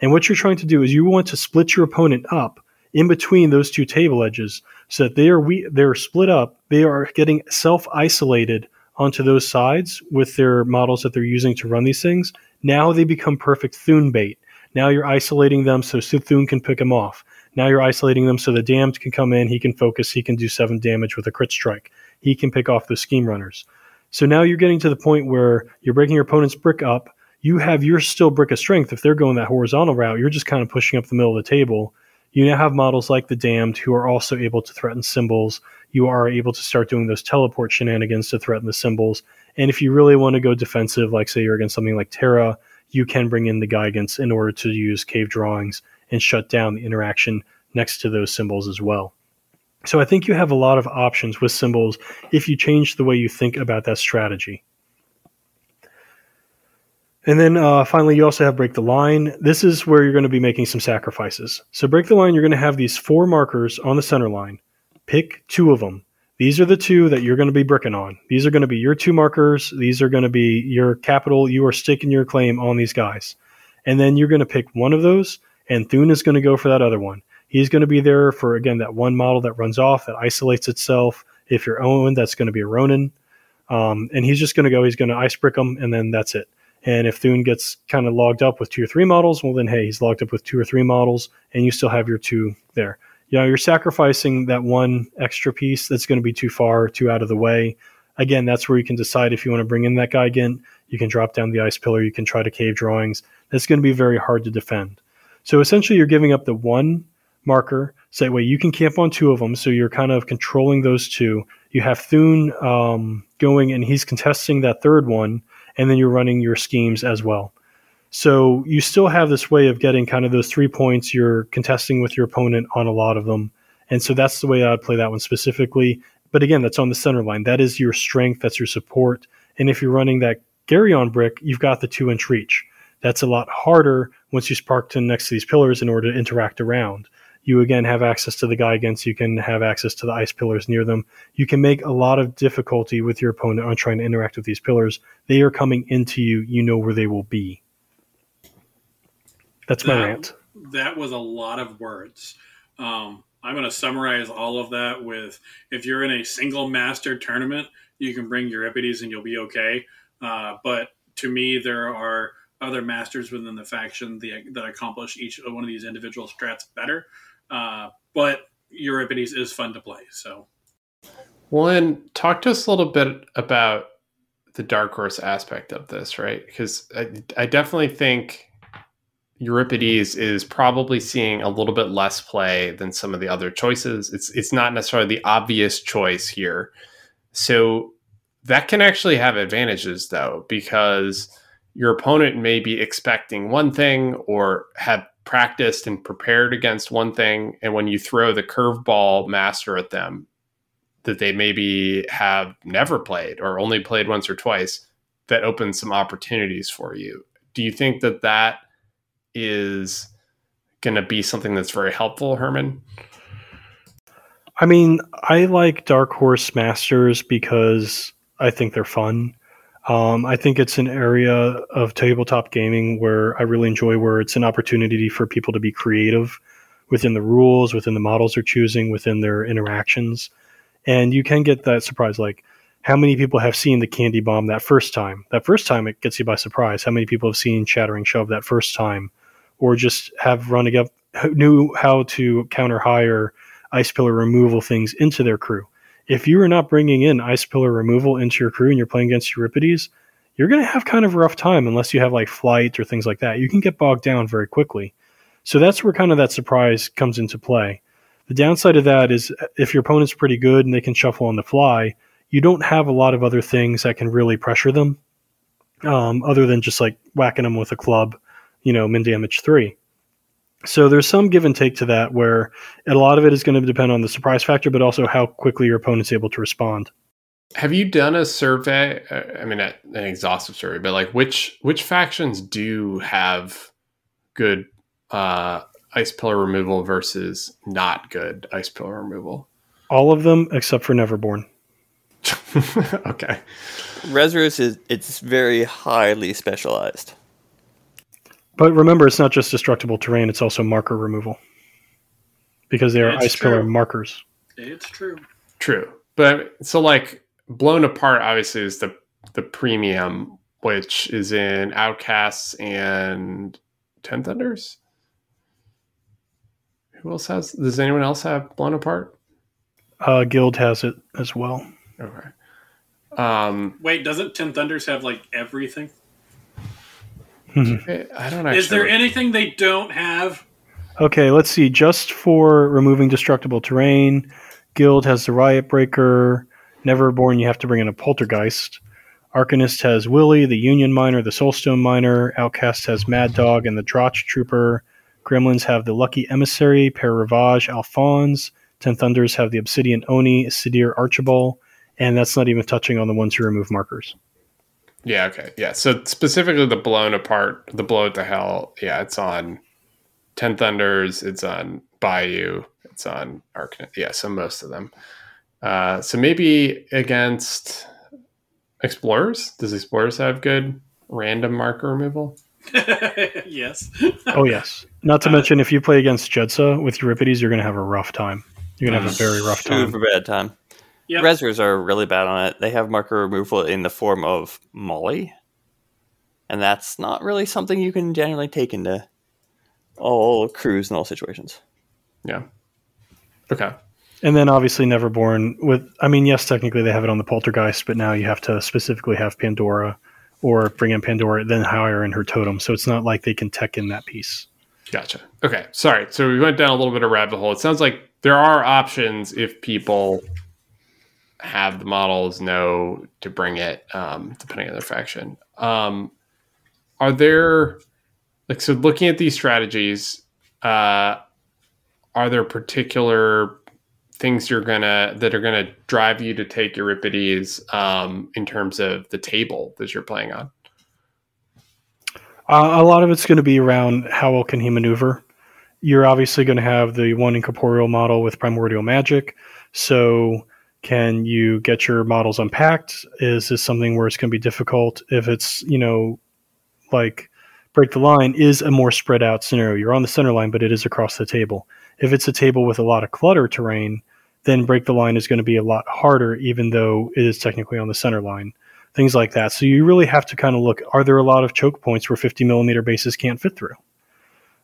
And what you're trying to do is you want to split your opponent up in between those two table edges so that they are we they're split up. They are getting self isolated onto those sides with their models that they're using to run these things. Now they become perfect Thune bait. Now you're isolating them so Suthun can pick them off. Now you're isolating them so the damned can come in, he can focus, he can do seven damage with a crit strike. He can pick off those scheme runners. So now you're getting to the point where you're breaking your opponent's brick up. You have your still brick of strength. If they're going that horizontal route, you're just kind of pushing up the middle of the table. You now have models like the damned who are also able to threaten symbols. You are able to start doing those teleport shenanigans to threaten the symbols. And if you really want to go defensive, like say you're against something like Terra, you can bring in the Gigants in order to use cave drawings and shut down the interaction next to those symbols as well. So I think you have a lot of options with symbols if you change the way you think about that strategy. And then uh, finally, you also have break the line. This is where you're going to be making some sacrifices. So break the line, you're going to have these four markers on the center line. Pick two of them. These are the two that you're going to be bricking on. These are going to be your two markers. These are going to be your capital. You are staking your claim on these guys. And then you're going to pick one of those, and Thune is going to go for that other one. He's going to be there for, again, that one model that runs off, that isolates itself. If you're Owen, that's going to be a Ronin. Um, and he's just going to go, he's going to ice brick them, and then that's it. And if Thune gets kind of logged up with two or three models, well, then hey, he's logged up with two or three models, and you still have your two there. You know, you're sacrificing that one extra piece that's going to be too far, too out of the way. Again, that's where you can decide if you want to bring in that guy again. You can drop down the ice pillar. You can try to cave drawings. That's going to be very hard to defend. So essentially, you're giving up the one marker. So that way you can camp on two of them. So you're kind of controlling those two. You have Thune um, going, and he's contesting that third one, and then you're running your schemes as well. So you still have this way of getting kind of those three points. You're contesting with your opponent on a lot of them. And so that's the way I'd play that one specifically. But again, that's on the center line. That is your strength, that's your support. And if you're running that Geryon brick, you've got the two inch reach. That's a lot harder once you spark to next to these pillars in order to interact around. You again have access to the Gigants, you can have access to the ice pillars near them. You can make a lot of difficulty with your opponent on trying to interact with these pillars. They are coming into you, you know where they will be. That's my That- rant. That was a lot of words. Um, I'm going to summarize all of that with if you're in a single master tournament, you can bring Euripides and you'll be okay. Uh, but to me, there are other masters within the faction the, that accomplish each one of these individual strats better. Uh, but Euripides is fun to play. So Well, and talk to us a little bit about the dark horse aspect of this, right? Because I, I definitely think Euripides is probably seeing a little bit less play than some of the other choices. It's it's not necessarily the obvious choice here, so that can actually have advantages though, because your opponent may be expecting one thing or have practiced and prepared against one thing. And when you throw the curveball master at them, that they maybe have never played or only played once or twice, that opens some opportunities for you. Do you think that that is going to be something that's very helpful, Herman? I mean, I like Dark Horse Masters because I think they're fun. Um, I think it's an area of tabletop gaming where I really enjoy, where it's an opportunity for people to be creative within the rules, within the models they're choosing, within their interactions. And you can get that surprise. Like, how many people have seen the candy bomb that first time? That first time it gets you by surprise. How many people have seen Shattering Shove that first time? Or just have running up, knew how to counter hire ice pillar removal things into their crew if you are not bringing in ice pillar removal into your crew and you're playing against Euripides, you're going to have kind of a rough time unless you have like flight or things like that. You can get bogged down very quickly. So that's where kind of that surprise comes into play. The downside of that is if your opponent's pretty good and they can shuffle on the fly, you don't have a lot of other things that can really pressure them, um, other than just like whacking them with a club, you know, min damage three. So there's some give and take to that where a lot of it is going to depend on the surprise factor, but also how quickly your opponent's able to respond. Have you done a survey? Uh, I mean, an exhaustive survey, but like which which factions do have good uh, ice pillar removal versus not good ice pillar removal? All of them except for Neverborn. (laughs) okay. Resurus is it's very highly specialized. But remember, it's not just destructible terrain; it's also marker removal because they are It's ice true. pillar markers. It's true. True, but so like blown apart obviously is the the premium, which is in Outcasts and Ten Thunders. Who else has? Does anyone else have blown apart? Uh, Guild has it as well. Okay. Um, Wait, doesn't Ten Thunders have like everything? Hmm. I don't actually. Is there anything they don't have? Okay, let's see. Just for removing destructible terrain, Guild has the Riot Breaker. Neverborn, you have to bring in a Poltergeist. Arcanist has Willie, the Union Miner, the Soulstone Miner. Outcast has Mad Dog and the Drachen Trooper. Gremlins have the Lucky Emissary, Père Ravage, Alphonse. Ten Thunders have the Obsidian Oni, Sidir Alchibal. And that's not even touching on the ones who remove markers. Yeah. Okay. Yeah. So specifically, the blown apart, the blow to hell. Yeah, it's on Ten Thunders. It's on Bayou. It's on Arc. Yeah. So most of them. Uh, so maybe against Explorers. Does Explorers have good random marker removal? (laughs) yes. Oh, yes. Not to mention, if you play against Jedza with Euripides, you're going to have a rough time. You're going to have a very rough time. Super bad time. Yep. Resers are really bad on it. They have marker removal in the form of Molly. And that's not really something you can generally take into all crews and all situations. Yeah. Okay. And then obviously Neverborn with I mean yes technically they have it on the Poltergeist but now you have to specifically have Pandora or bring in Pandora then hire in her totem so it's not like they can tech in that piece. Gotcha. Okay. Sorry. So we went down a little bit of rabbit hole. It sounds like there are options if people have the models know to bring it, um, depending on their faction. Um, are there like so looking at these strategies, uh, are there particular things you're gonna that are gonna drive you to take Euripides um, in terms of the table that you're playing on? Uh, a lot of it's going to be around how well can he maneuver. You're obviously going to have the one incorporeal model with primordial magic. So, can you get your models unpacked? Is this something where it's going to be difficult? If it's, you know, like break the line is a more spread out scenario. You're on the center line, but it is across the table. If it's a table with a lot of clutter terrain, then break the line is going to be a lot harder, even though it is technically on the center line things like that. So you really have to kind of look: are there a lot of choke points where 50 millimeter bases can't fit through?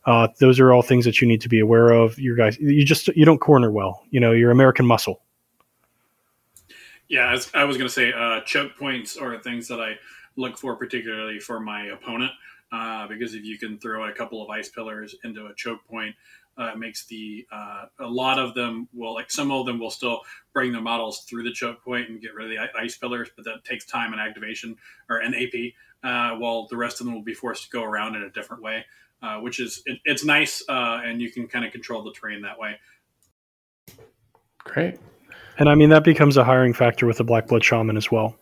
Uh, those are all things that you need to be aware of. You guys, you just you don't corner well. You know, you're American muscle. Yeah, I was going to say, uh, choke points are things that I look for, particularly for my opponent, uh, because if you can throw a couple of ice pillars into a choke point, Uh, it makes the uh, a lot of them will like some of them will still bring the models through the choke point and get rid of the ice pillars, but that takes time and activation or an AP. Uh, while the rest of them will be forced to go around in a different way, uh, which is it, it's nice uh, and you can kind of control the terrain that way. Great. And I mean that becomes a hiring factor with the Black Blood Shaman as well.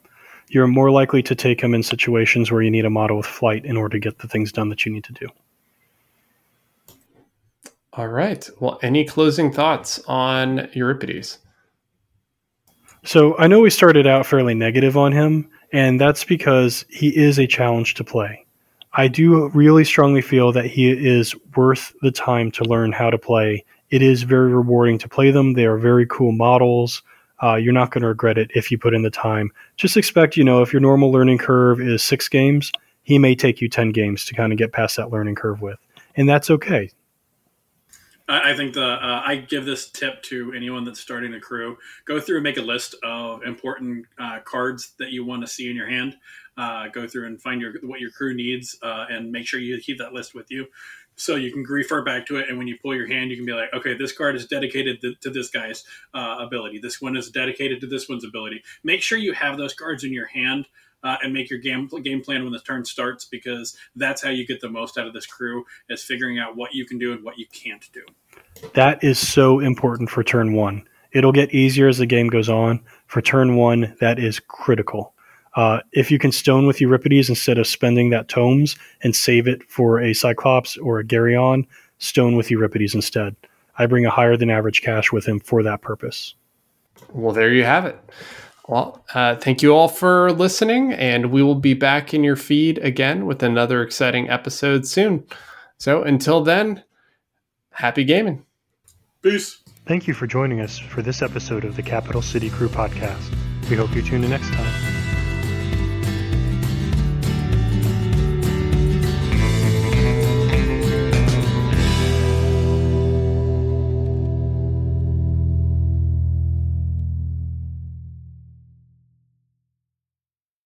You're more likely to take him in situations where you need a model with flight in order to get the things done that you need to do. All right. Well, any closing thoughts on Euripides? So I know we started out fairly negative on him, and that's because he is a challenge to play. I do really strongly feel that he is worth the time to learn how to play. It is very rewarding to play them. They are very cool models. Uh, you're not going to regret it if you put in the time. Just expect, you know, if your normal learning curve is six games, he may take you 10 games to kind of get past that learning curve with. And that's okay. I think the uh, I give this tip to anyone that's starting a crew: go through and make a list of important uh, cards that you want to see in your hand. Uh, go through and find your what your crew needs, uh, and make sure you keep that list with you, so you can refer back to it. And when you pull your hand, you can be like, okay, this card is dedicated to, to this guy's uh, ability. This one is dedicated to this one's ability. Make sure you have those cards in your hand uh, and make your game game plan when the turn starts because that's how you get the most out of this crew is figuring out what you can do and what you can't do. That is so important for turn one. It'll get easier as the game goes on. For turn one, that is critical. Uh, if you can stone with Euripides instead of spending that tomes and save it for a Cyclops or a Geryon, stone with Euripides instead. I bring a higher than average cache with him for that purpose. Well, there you have it. Well, uh, thank you all for listening, and we will be back in your feed again with another exciting episode soon. So until then, happy gaming. Peace. Thank you for joining us for this episode of the Capital City Crew podcast. We hope you tune in next time.